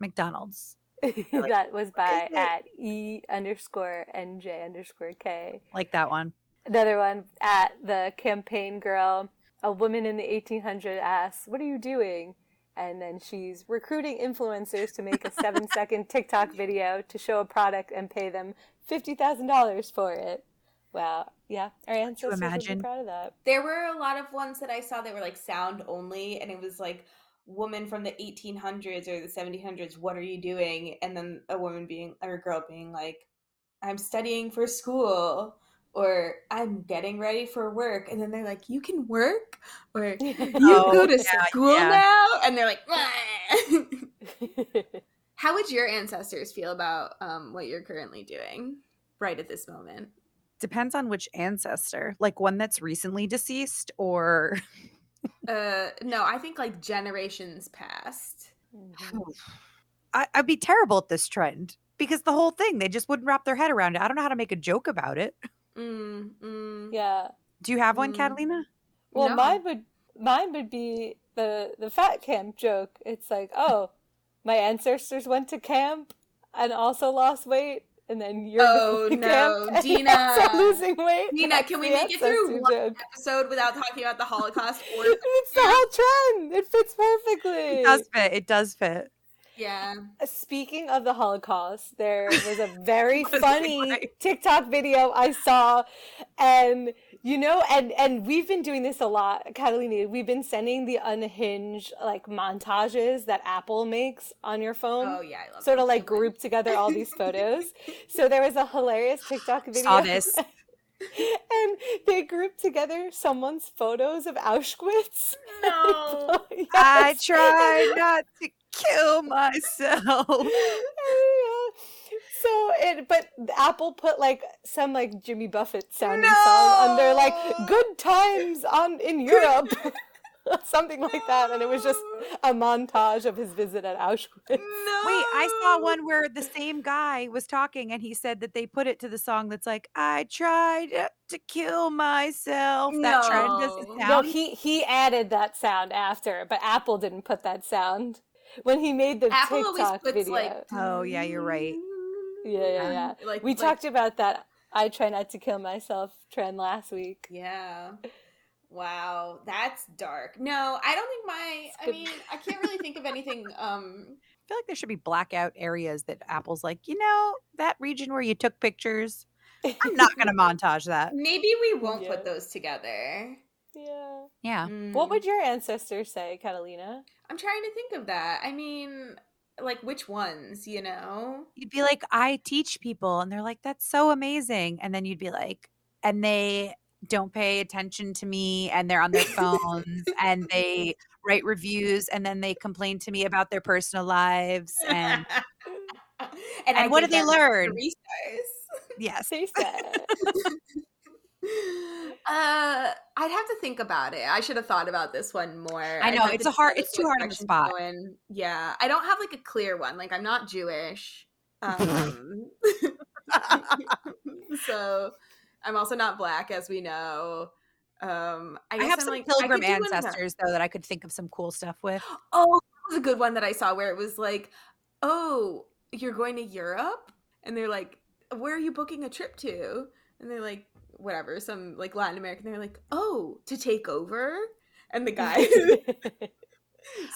McDonald's. <laughs> that was by at e underscore nj underscore k. Like that one. Another one at the campaign girl. A woman in the 1800s asks, "What are you doing?" And then she's recruiting influencers to make a seven-second <laughs> TikTok video to show a product and pay them fifty thousand dollars for it. Wow. Yeah. Our ancestors would be imagine? proud of that. There were a lot of ones that I saw that were like sound only, and it was like woman from the 1800s or the 1700s. What are you doing? And then a woman being or a girl being like, I'm studying for school. Or I'm getting ready for work, and then they're like, "You can work, or <laughs> you Oh, go to yeah, school yeah. now," and they're like, <laughs> "How would your ancestors feel about um, what you're currently doing right at this moment?" Depends on which ancestor, like one that's recently deceased or Uh, no, I think like generations past. Mhm. <sighs> I, I'd be terrible at this trend because the whole thing, they just wouldn't wrap their head around it. I don't know how to make a joke about it. Mm, mm. yeah. Do you have one, Mm. Catalina? Well, No. mine would mine would be the the fat camp joke. It's like, oh, my ancestors went to camp and also lost weight, and then you're <laughs> Oh, no, <laughs> Dina. losing weight. Nina, That's can we make it through ancestor one joke. episode without talking about the Holocaust? <laughs> Or It's the whole trend. It fits perfectly. It does fit. It does fit. Yeah, Uh, Speaking of the Holocaust, there was a very What is it funny like? TikTok video I saw, and you know, and and we've been doing this a lot, Catalina. We've been sending the unhinged like montages that Apple makes on your phone. oh yeah, I love Sort of like so much. group together all these photos. <laughs> so there was a hilarious TikTok video. Saw this. <laughs> And they grouped together someone's photos of Auschwitz. <laughs> No. I Yes. tried not to kill myself. So it, but Apple put like some like Jimmy Buffett sounding song under like "Good Times" on in Europe, <laughs> <laughs> something like that, and it was just a montage of his visit at Auschwitz. No. Wait, I saw one where the same guy was talking and he said that they put it to the song that's like, I tried to kill myself. That trend No. No, he he added that sound after, but Apple didn't put that sound when he made the Apple always TikTok puts video. like. Oh, yeah, you're right. yeah, yeah, yeah. Like we like- talked about that. I try not to kill myself trend last week. Yeah. Wow, that's dark. No, I don't think my. I mean, I can't really think of anything. <laughs> Um, I feel like there should be blackout areas that Apple's like, you know, that region where you took pictures. I'm not going <laughs> to montage that. maybe we won't Yeah. put those together. Yeah. Yeah. What Mm. would your ancestors say, Catalina? I'm trying to think of that. I mean, like which ones, you know? You'd be like, I teach people. And they're like, that's so amazing. And then you'd be like, and they don't pay attention to me and they're on their phones <laughs> and they write reviews and then they complain to me about their personal lives. And <laughs> and, And what give did they learn? Three stars. yes. Say <laughs> that. Uh, I'd have to think about it. I should have thought about this one more. I know, it's a hard- it's too hard on the to spot. go in. Yeah, I don't have like a clear one. Like I'm not Jewish, <laughs> um, <laughs> so I'm also not black, as we know. Um, I, I have I'm some like, pilgrim do one of that. ancestors, though, that I could think of some cool stuff with. Oh, that was a good one that I saw where it was like, "Oh, you're going to Europe," and they're like, "Where are you booking a trip to?" And they're like, "Whatever, some like Latin American." They're like, "Oh, to take over," and the guy. so, <laughs>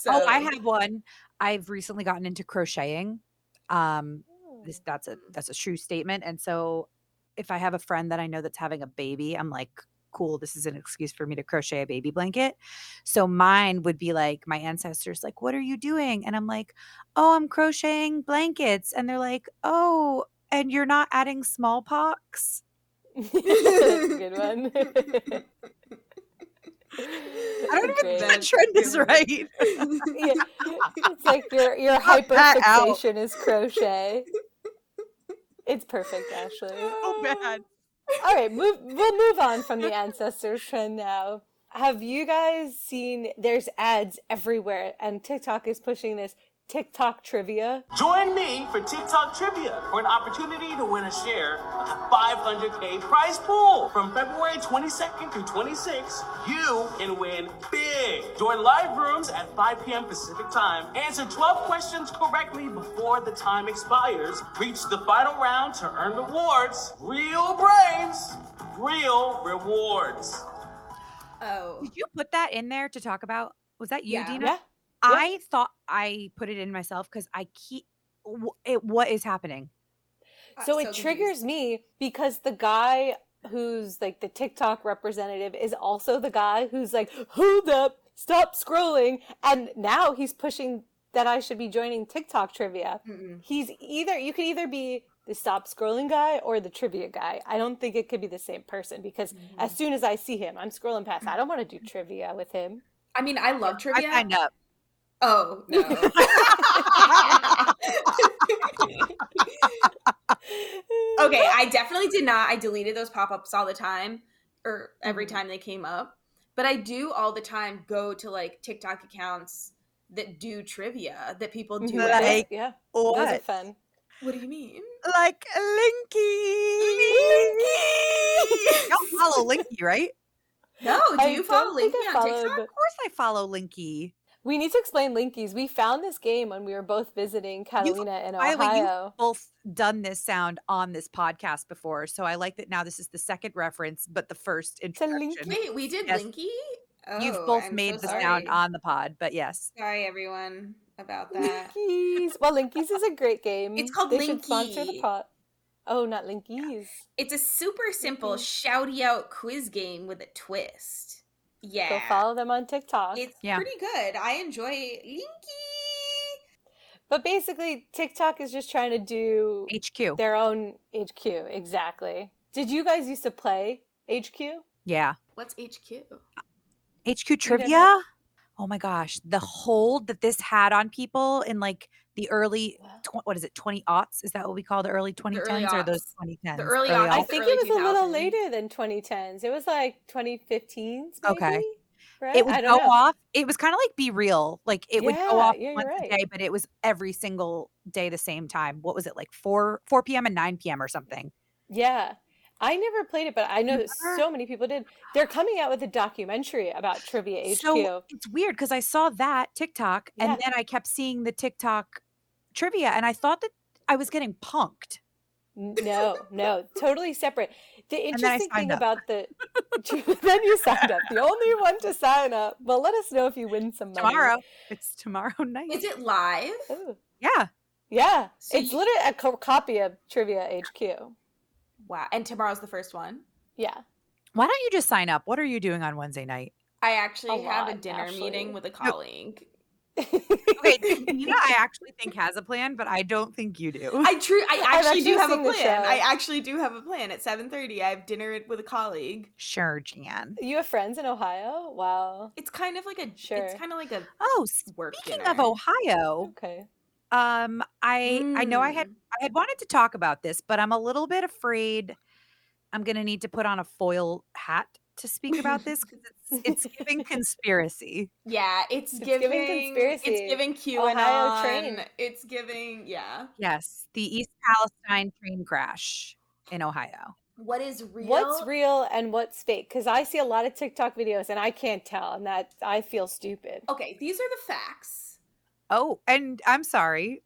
<laughs> Oh, I have one. I've recently gotten into crocheting. Um, this that's a that's a true statement. And so if I have a friend that I know that's having a baby, I'm like, cool, this is an excuse for me to crochet a baby blanket. So mine would be like my ancestors, like, what are you doing? And I'm like, oh, I'm crocheting blankets. And they're like, oh, and you're not adding smallpox? That's a good one. I don't even think the That's trend is right. <laughs> Yeah. It's like your your Cut that out. hyperfixation is crochet. It's perfect, Ashley. so bad. All right, move, we'll move on from the ancestors trend now. Have you guys seen? There's ads everywhere, and TikTok is pushing this TikTok trivia. Join me for TikTok Trivia for an opportunity to win a share of the 500k prize pool. From February 22nd through 26th, you can win big. Join live rooms at 5 p.m. Pacific time. Answer 12 questions correctly before the time expires. Reach the final round to earn rewards. Real brains, real rewards. oh, Did you put that in there to talk about? Was that you, Yeah. Dina? Yeah, I thought I put it in myself because I keep it. What is happening? Uh, I'm so it confused. triggers me because the guy who's like the TikTok representative, is also the guy who's like, hold up, stop scrolling. And now he's pushing that I should be joining TikTok trivia. Mm-mm. He's either, you could either be the stop scrolling guy or the trivia guy. I don't think it could be the same person because as mm. soon as I see him, I'm scrolling past. I mm. don't want to do trivia with him. I mean, I love trivia. I trivia. signed up. Oh no. <laughs> okay, I definitely did not. I deleted those pop-ups all the time or every Mm-hmm. time they came up. But I do all the time go to like TikTok accounts that do trivia that people do. At- Like yeah, those are What? fun. what do you mean? Like Linky. Linky. <laughs> Y'all follow Linky, right? No, do I you follow Linky on followed, TikTok? but- Of course I follow Linky. We need to explain Linkies. We found this game when we were both visiting Catalina in By the way, you've both done this sound on this podcast before, so I like that now this is the second reference, but the first a introduction. Wait, we did Yes. Linky? You've Oh, both I'm made so the sound on the pod, but yes. Sorry, everyone, about that. Linkies. Well, Linkies is a great game. It's called they should sponsor the Linky. pot. Oh, not Linkies. It's a super simple shouty out quiz game with a twist. Yeah. Go follow them on TikTok. It's Yeah. pretty good. I enjoy Linky. But basically, TikTok is just trying to do HQ. their own HQ. Exactly. Did you guys used to play HQ? Yeah. What's HQ? HQ trivia? Oh my gosh. The hold that this had on people in like the early, tw- what is it, 20 aughts? Is that what we call the early 2010s or those aughts. 2010s? early Early aughts. I think early it was a little later than 2010s. It was like 2015s. Maybe, Okay. Right? It would go know. off. It was kind of like BeReal. Like it would go off yeah, once right. a day, but it was every single day the same time. What was it like 4 4 p.m. and 9 p.m. or something? Yeah. I never played it, but I know never? so many people did. They're coming out with a documentary about Trivia HQ. So it's weird because I saw that TikTok Yeah. and then I kept seeing the TikTok trivia and I thought that I was getting punked. No, no, totally separate. The And then I interesting thing up. about the <laughs> <laughs> then you signed up, the only one to sign up. Well, let us know if you win some money. Tomorrow. It's tomorrow <laughs> night. Is it live? Ooh. Yeah. Yeah, So it's you- literally a co- copy of Trivia HQ. Wow. And tomorrow's the first one. Yeah, Why don't you just sign up? What are you doing on Wednesday night? I actually A have a dinner Ashley. meeting with a colleague. Okay, <laughs> Nina, I actually think has a plan, but I don't think you do. I true I <laughs> I've actually do have a plan. I actually do have a plan. At 7:30 I have dinner with a colleague. sure, Jan. you have friends in Ohio? Wow. It's kind of like a Sure. it's kind of like a Oh, work speaking dinner. of Ohio, Okay. Um, I I know I had Mm. I had wanted to talk about this, but I'm a little bit afraid I'm gonna need to put on a foil hat to speak about this because it's it's giving <laughs> conspiracy. Yeah, it's, It's giving, giving conspiracy. It's giving QAnon. Ohio train. It's giving yeah. Yes, the East Palestine train crash in Ohio. What is real? What's real and what's fake? Because I see a lot of TikTok videos and I can't tell, and that I feel stupid. Okay, these are the facts. Oh, and I'm sorry.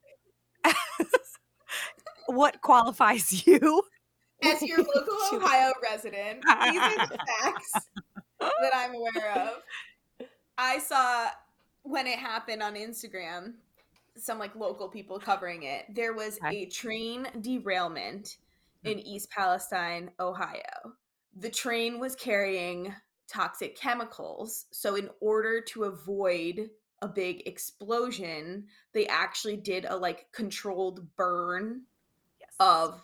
what qualifies you? As your <laughs> local Ohio resident, these are the facts that I'm aware of. I saw when it happened on Instagram, some like local people covering it. There was a train derailment hmm. in East Palestine, Ohio. The train was carrying toxic chemicals. So, in order to avoid a big explosion, they actually did a like controlled burn Yes. of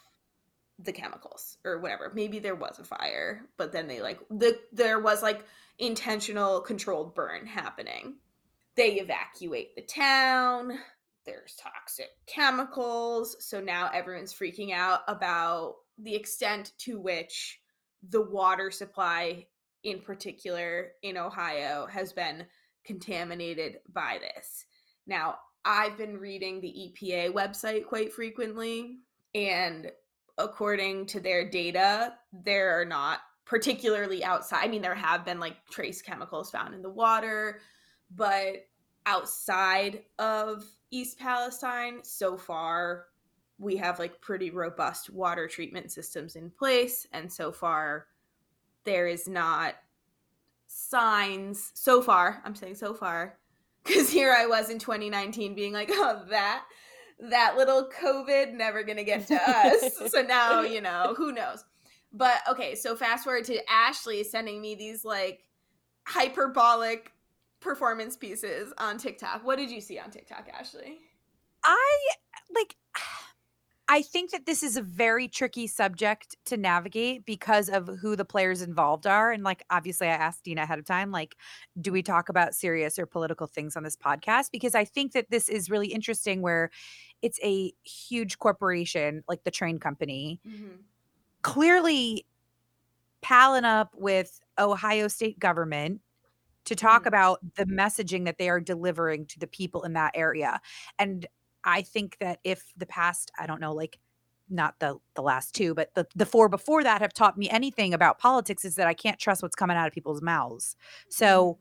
the chemicals or whatever. Maybe there was a fire, but then they like the there was like intentional controlled burn happening. They evacuate the town. There's toxic chemicals. So now everyone's freaking out about the extent to which the water supply in particular in Ohio has been contaminated by this. Now, I've been reading the EPA website quite frequently and according to their data, there are not particularly outside. I mean, there have been like trace chemicals found in the water, but outside of East Palestine, so far, we have like pretty robust water treatment systems in place. And so far, there is not signs, so far, I'm saying so far, because here I was in 2019 being like, oh, that that little COVID never gonna get to us. <laughs> so now, you know, who knows? But okay, so fast forward to Ashley sending me these like hyperbolic performance pieces on TikTok. What did you see on TikTok, Ashley? I like I think that this is a very tricky subject to navigate because of who the players involved are. And like obviously I asked Dina ahead of time, like, do we talk about serious or political things on this podcast? Because I think that this is really interesting where it's a huge corporation like the train company Mm-hmm. clearly palling up with Ohio state government to talk Mhm. about the messaging that they are delivering to the people in that area. And I think that if the past, I don't know, like not the the last two, but the the four before that have taught me anything about politics is that I can't trust what's coming out of people's mouths. Mm-hmm. So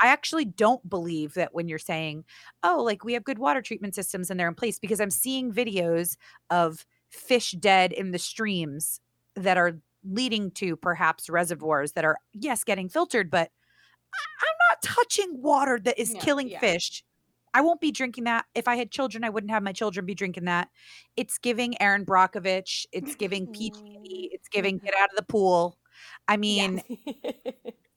I actually don't believe that when you're saying, "Oh, like we have good water treatment systems and they're in place," because I'm seeing videos of fish dead in the streams that are leading to perhaps reservoirs that are yes getting filtered, but I'm not touching water that is killing yeah. fish. I won't be drinking that. If I had children, I wouldn't have my children be drinking that. It's giving Erin Brockovich. It's giving PG. It's <laughs> giving mm-hmm. get out of the pool. I mean, <laughs>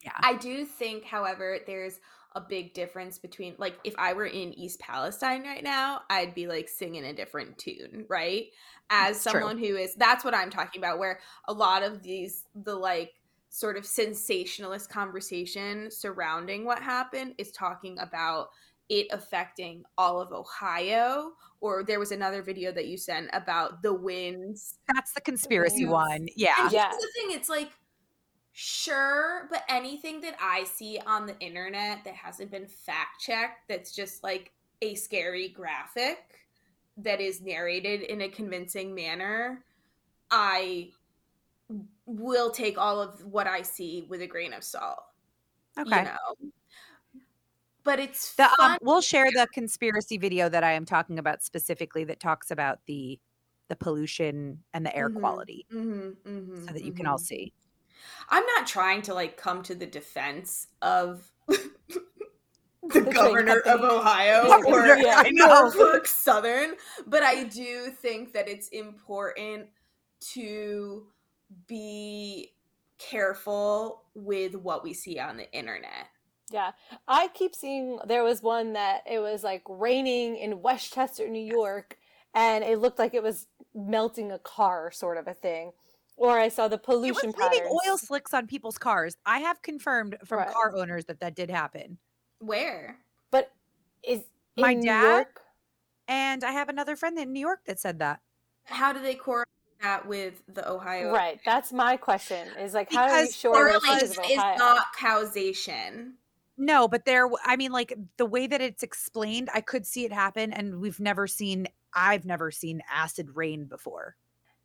yeah. I do think, however, there's a big difference between like if I were in East Palestine right now, I'd be like singing a different tune, right? Mm, As It's true. someone who is that's what I'm talking about, where a lot of these the like sort of sensationalist conversation surrounding what happened is talking about it affecting all of Ohio. Or there was another video that you sent about the winds That's the conspiracy winds. one. Yeah. and Yeah. the thing, it's like sure, but anything that I see on the internet that hasn't been fact checked, that's just like a scary graphic that is narrated in a convincing manner, I will take all of what I see with a grain of salt. Okay. You know. But it's The, um, we'll share the conspiracy video that I am talking about specifically that talks about the the pollution and the air Mhm. quality Mhm, mhm, so that you can all mhm. see. I'm not trying to like come to the defense of <laughs> the, train governor of. Ohio <laughs> Yeah, or yeah. <laughs> I know. Norfolk Southern, but I do think that it's important to be careful with what we see on the internet. Yeah, I keep seeing there was one that it was like raining in Westchester, New York, and it looked like it was melting a car, sort of a thing. Or I saw the pollution. It pollution was leaving patterns. oil slicks on people's cars. I have confirmed from Right. car owners that that did happen. Where? But is My in New dad? York? And I have another friend in New York that said that. How do they correlate that with the Ohio? Right, that's my question. Is like, how are you Because sure it's Correlation is not causation. No, but there, I mean, like the way that it's explained, I could see it happen. And we've never seen, I've never seen acid rain before.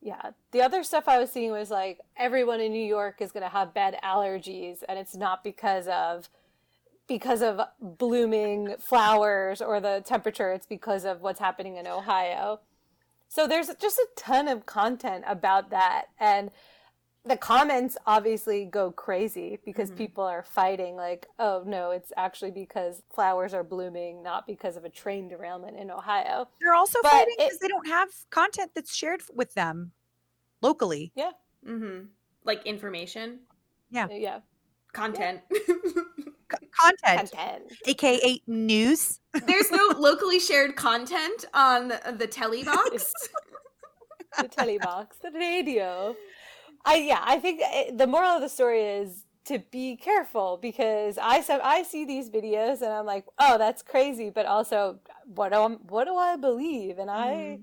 Yeah. The other stuff I was seeing was like everyone in New York is going to have bad allergies and it's not because of because of blooming flowers or the temperature, it's because of what's happening in Ohio. So there's just a ton of content about that and the comments obviously go crazy because Mhm. people are fighting like, "Oh no, it's actually because flowers are blooming, not because of a train derailment in Ohio." They're also But fighting because they don't have content that's shared with them locally. Yeah. Mm-hmm. Like information, Yeah. Yeah. content. <laughs> C- content, Content. aka news. There's no <laughs> locally shared content on the telly box. <laughs> the telebox, the radio. I yeah, I think eh, the moral of the story is to be careful because I said I see these videos and I'm like, oh, that's crazy, but also what do I, what do I believe? And I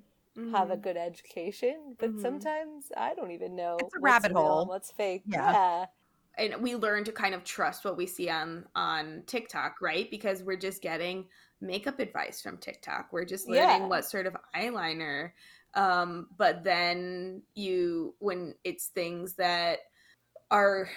have a Mhm. good education, but Mhm. sometimes I don't even know It's a what's rabbit hole. what's fake. Yeah. yeah. and we learn to kind of trust what we see on on TikTok, right? Because we're just getting makeup advice from TikTok. We're just learning Yeah. what sort of eyeliner. Um, but then you when it's things that are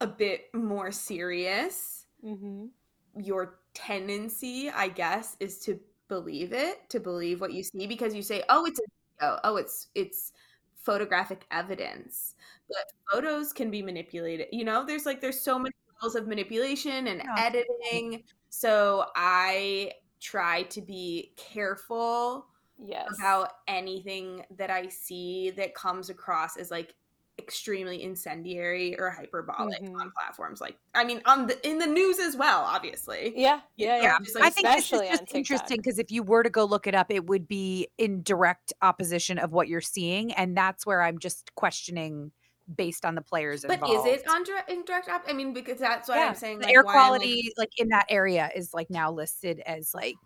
a bit more serious, hmm your tendency, I guess, is to believe it, to believe what you see because you say, "Oh, it's a video. Oh, it's it's photographic evidence." But photos can be manipulated. You know, there's like there's so many levels of manipulation and Yeah. editing. So I try to be careful Yes. about anything that I see that comes across as like extremely incendiary or hyperbolic Mhm. on platforms like I mean on the in the news as well, obviously. Yeah, yeah, yeah. Yeah, just, like, I think this is just interesting because if you were to go look it up, it would be in direct opposition of what you're seeing, and that's where I'm just questioning based on the players But involved. is it on direct in direct op- I mean because that's what yeah, I'm saying the like, air why I'm, like- quality like in that area is like now listed as like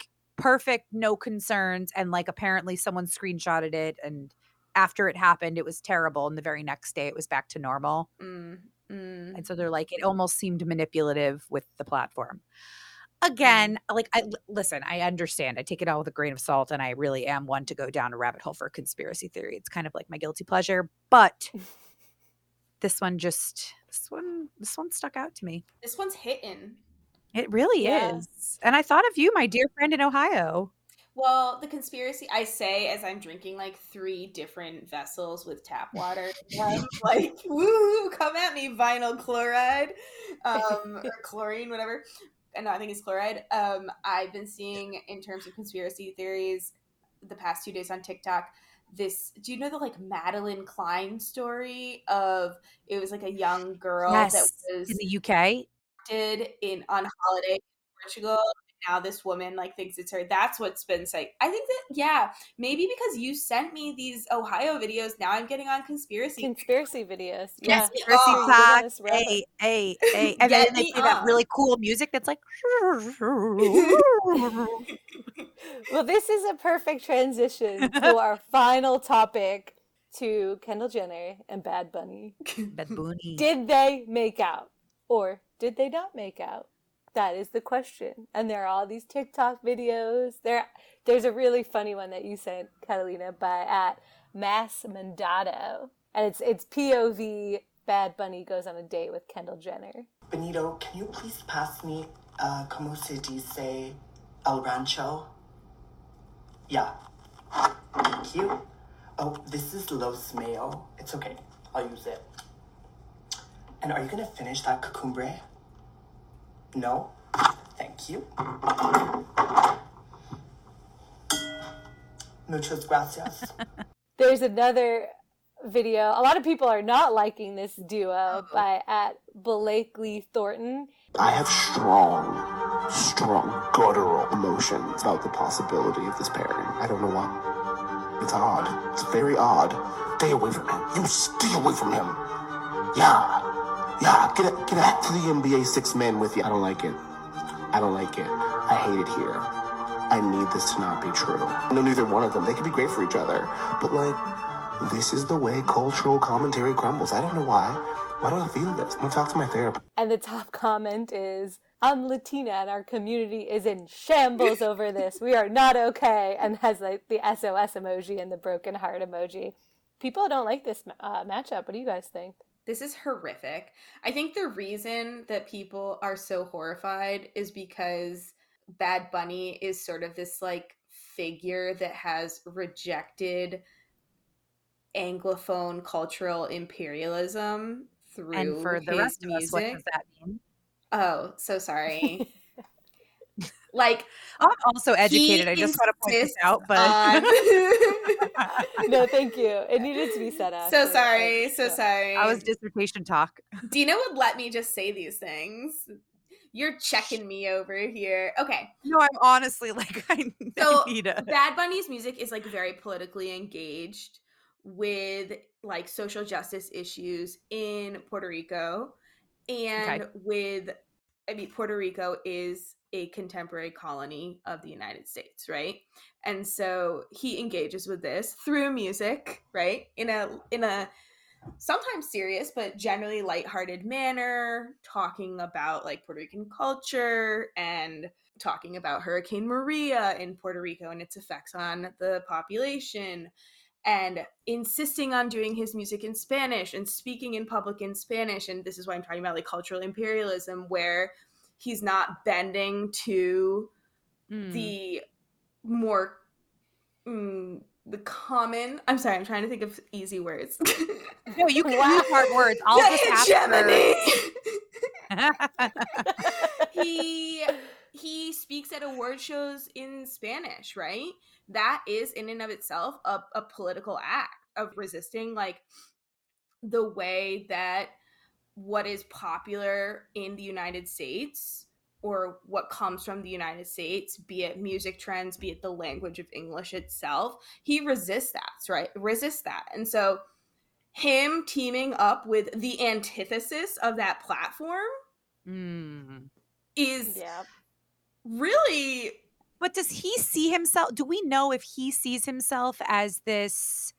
perfect, no concerns, and like apparently someone screenshotted it, and after it happened, it was terrible, and the very next day it was back to normal, Mm, mm. and so they're like it almost seemed manipulative with the platform. Again, like I listen, I understand. I take it all with a grain of salt, and I really am one to go down a rabbit hole for conspiracy theory. It's kind of like my guilty pleasure, but <laughs> this one just this one this one stuck out to me. This one's hitting. It really Yeah. is. And I thought of you, my dear friend in Ohio. Well, the conspiracy I say as I'm drinking like three different vessels with tap water. I'm <laughs> like, woo, come at me, vinyl chloride. Um, or chlorine, whatever. And I think it's chloride. Um, I've been seeing in terms of conspiracy theories the past two days on TikTok. This do you know the like Madeline Klein story of it was like a young girl that was In the UK. Did in on holiday in Portugal. Now this woman like thinks it's her. That's what's been like. I think that yeah, maybe because you sent me these Ohio videos, now I'm getting on conspiracy. Conspiracy videos. Yeah. Conspiracy Oh, you're on talk. this rabbit- Hey, hey, hey. <laughs> And Get then they me play that really cool music that's like <laughs> Well, this is a perfect transition to <laughs> our final topic to Kendall Jenner and Bad Bunny. Bad Bunny. Did they make out or did they not make out? That is the question. And there are all these TikTok videos. There there's a really funny one that you sent, Catalina, by at Mass Mandato. And it's it's POV Bad Bunny goes on a date with Kendall Jenner. Benito, can you please pass me uh, como se dice el rancho? Yeah. Thank you. Oh, this is Los Mayo. It's okay. I'll use it. And are you gonna finish that cucumber? No? Thank you. Muchas gracias. <laughs> There's another video. A lot of people are not liking this duo oh. by at Blakely Thornton. I have strong, strong guttural emotions about the possibility of this pairing. I don't know why. It's odd. It's very odd. Stay away from him. You stay away from him. Yeah. Yeah. Get a, get a, to the NBA six men with you. I don't like it. I don't like it. I hate it here. I need this to not be true. No, neither one of them. They could be great for each other. But like, this is the way cultural commentary crumbles. I don't know why. Why do I feel this? I'm gonna talk to my therapist. And the top comment is I'm Latina and our community is in shambles <laughs> over this. We are not okay. And has like the SOS emoji and the broken heart emoji. People don't like this uh, matchup. What do you guys think? This is horrific. I think the reason that people are so horrified is because Bad Bunny is sort of this like figure that has rejected anglophone cultural imperialism through and for the rest of us, what does that mean? Oh, so sorry. <laughs> like I'm also educated. I just want to point this out, but <laughs> on- no, thank you. It needed to be said. so sorry, Like, so yeah. sorry. I was dissertation talk. Dina would let me just say these things. You're checking me over here. Okay. No, I'm honestly <laughs> like I, So I need a Bad Bunny's music is like very politically engaged with like social justice issues in Puerto Rico and with I mean Puerto Rico is a contemporary colony of the United States, right? And so he engages with this through music, right? In a in a sometimes serious but generally lighthearted manner, talking about like Puerto Rican culture and talking about Hurricane Maria in Puerto Rico and its effects on the population and insisting on doing his music in Spanish and speaking in public in Spanish. And this is why I'm talking about like cultural imperialism, where he's not bending to Mm. the more mm, the common. I'm sorry, I'm trying to think of easy words. <laughs> No, you can use hard words. I'll just for- <laughs> <laughs> he he speaks at award shows in Spanish, right? That is in and of itself a, a political act of resisting like the way that what is popular in the United States or what comes from the United States, be it music trends, be it the language of English itself, he resists that, right? Resists that. And so him teaming up with the antithesis of that platform Mm. is Yeah. Really But does he see himself? Do we know if he sees himself as this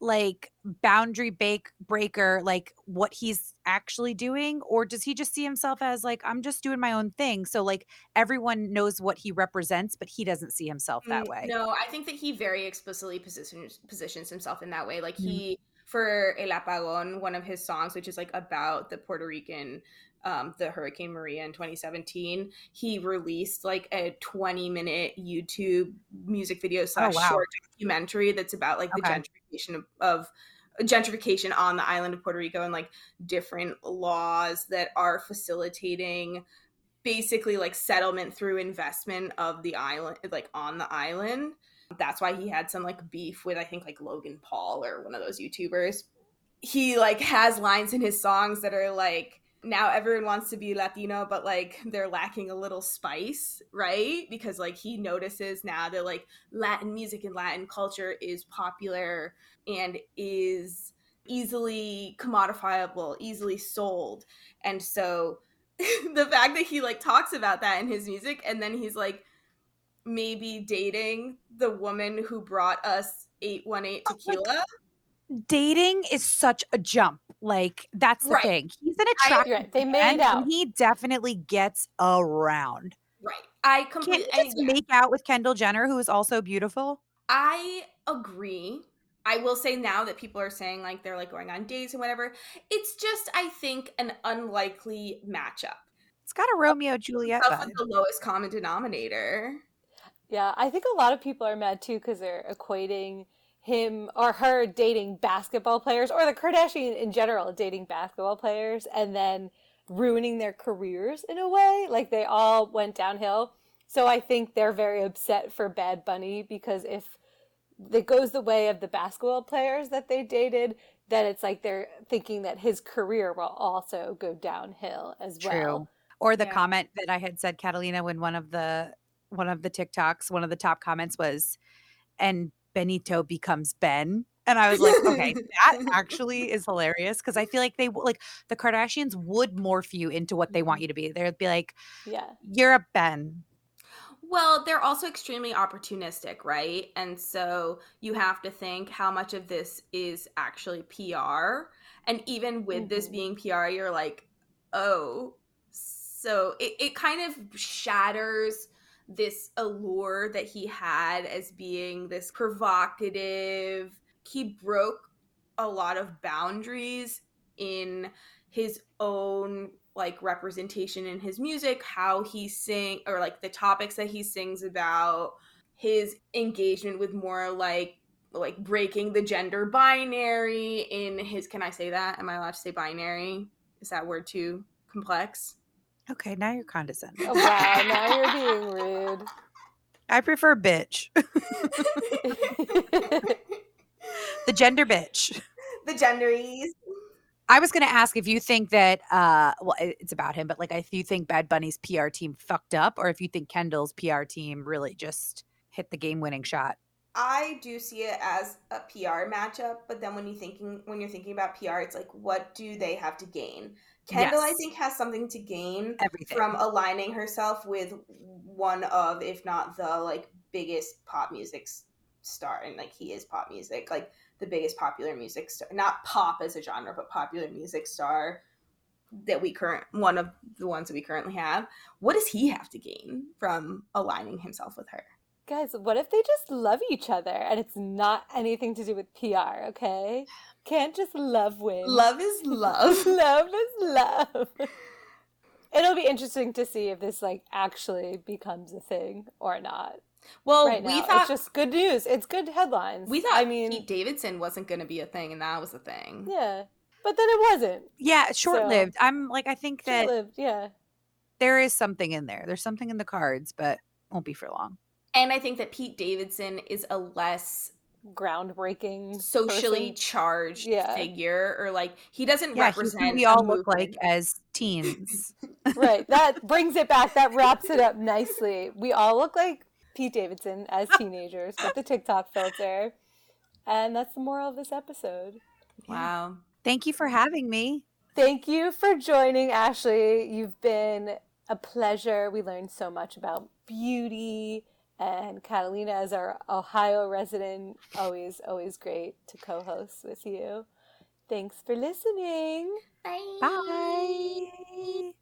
like boundary bake breaker, like what he's actually doing? Or does he just see himself as like, I'm just doing my own thing? So, like, everyone knows what he represents, but he doesn't see himself that Mm, way. No, I think that he very explicitly positions positions himself in that way. Like Mm. he for El Apagón, one of his songs, which is like about the Puerto Rican um the Hurricane Maria in 2017, he released like a 20 minute YouTube music video slash wow. short documentary that's about like the Okay. gentrification of, of gentrification on the island of Puerto Rico and like different laws that are facilitating basically like settlement through investment of the island like on the island that's why he had some like beef with i think like logan paul or one of those youtubers he like has lines in his songs that are like now everyone wants to be latino but like they're lacking a little spice right? Because like he notices now that like latin music and latin culture is popular and is easily commodifiable easily sold. And so <laughs> the fact that he like talks about that in his music and then he's like maybe dating the woman who brought us 818 tequila. Dating is such a jump. Like, that's the Right. thing. He's an I- attractive Right, they made out. and he definitely gets around. right i Can't completely he just make out with Kendall Jenner, who is also beautiful? I agree. I will say now that people are saying like they're like going on dates and whatever. It's just I think an unlikely matchup. It's got a Romeo Juliet Stuff vibe. the lowest common denominator. Yeah, I think a lot of people are mad too because they're equating him or her dating basketball players or the Kardashian in general dating basketball players and then ruining their careers in a way. Like they all went downhill. So I think they're very upset for Bad Bunny because if it goes the way of the basketball players that they dated, then it's like they're thinking that his career will also go downhill as True. well. Or the Yeah. comment that I had said, Catalina, when one of the one of the TikToks, one of the top comments was, and Benito becomes Ben. And I was like, okay, that actually is hilarious because I feel like they like the Kardashians would morph you into what they want you to be. They'd be like, Yeah. you're a Ben. Well, they're also extremely opportunistic, right? And so you have to think how much of this is actually PR. And even with this Mhm. being PR, you're like, oh, so it, it kind of shatters this allure that he had as being this provocative. He broke a lot of boundaries in his own like representation in his music, how he sing or like the topics that he sings about, his engagement with more like like breaking the gender binary in his can I say that? Am I allowed to say binary? Is that word too complex? Okay, now you're condescending. Oh, wow. Now you're being rude. <laughs> I prefer bitch. <laughs> the gender bitch. the genderies. I was going to ask if you think that, uh, well, it's about him, but like if you think Bad Bunny's PR team fucked up, or if you think Kendall's PR team really just hit the game-winning shot. I do see it as a PR matchup, but then when you thinking when you're thinking about PR, it's like what do they have to gain? Kendall, I think, has something to gain Everything. from aligning herself with one of, if not the like biggest pop music star, and like he is pop music, like the biggest popular music star, not pop as a genre, but popular music star that we current one of the ones that we currently have. What does he have to gain from aligning himself with her? Guys, what if they just love each other and it's not anything to do with PR, okay? Can't just love win. Love is love. <laughs> love is love. It'll be interesting to see if this like actually becomes a thing or not. Well, right we now, thought it's just good news. It's good headlines. we thought I mean, Pete Davidson wasn't going to be a thing, and that was a thing. yeah, but then it wasn't. Yeah, short-lived. I'm like, I think that Short-lived, yeah. there is something in there. There's something in the cards, but won't be for long. And I think that Pete Davidson is a less groundbreaking socially person. charged Yeah. figure or like he doesn't Yeah, represent who we all look like as teens. <laughs> right. That brings it back. That wraps it up nicely. We all look like Pete Davidson as teenagers with the TikTok filter. And that's the moral of this episode. wow Thank you for having me. Thank you for joining, Ashley. You've been a pleasure. We learned so much about beauty. And Catalina, as our Ohio resident, always, always great to co host with you. Thanks for listening. Bye. Bye.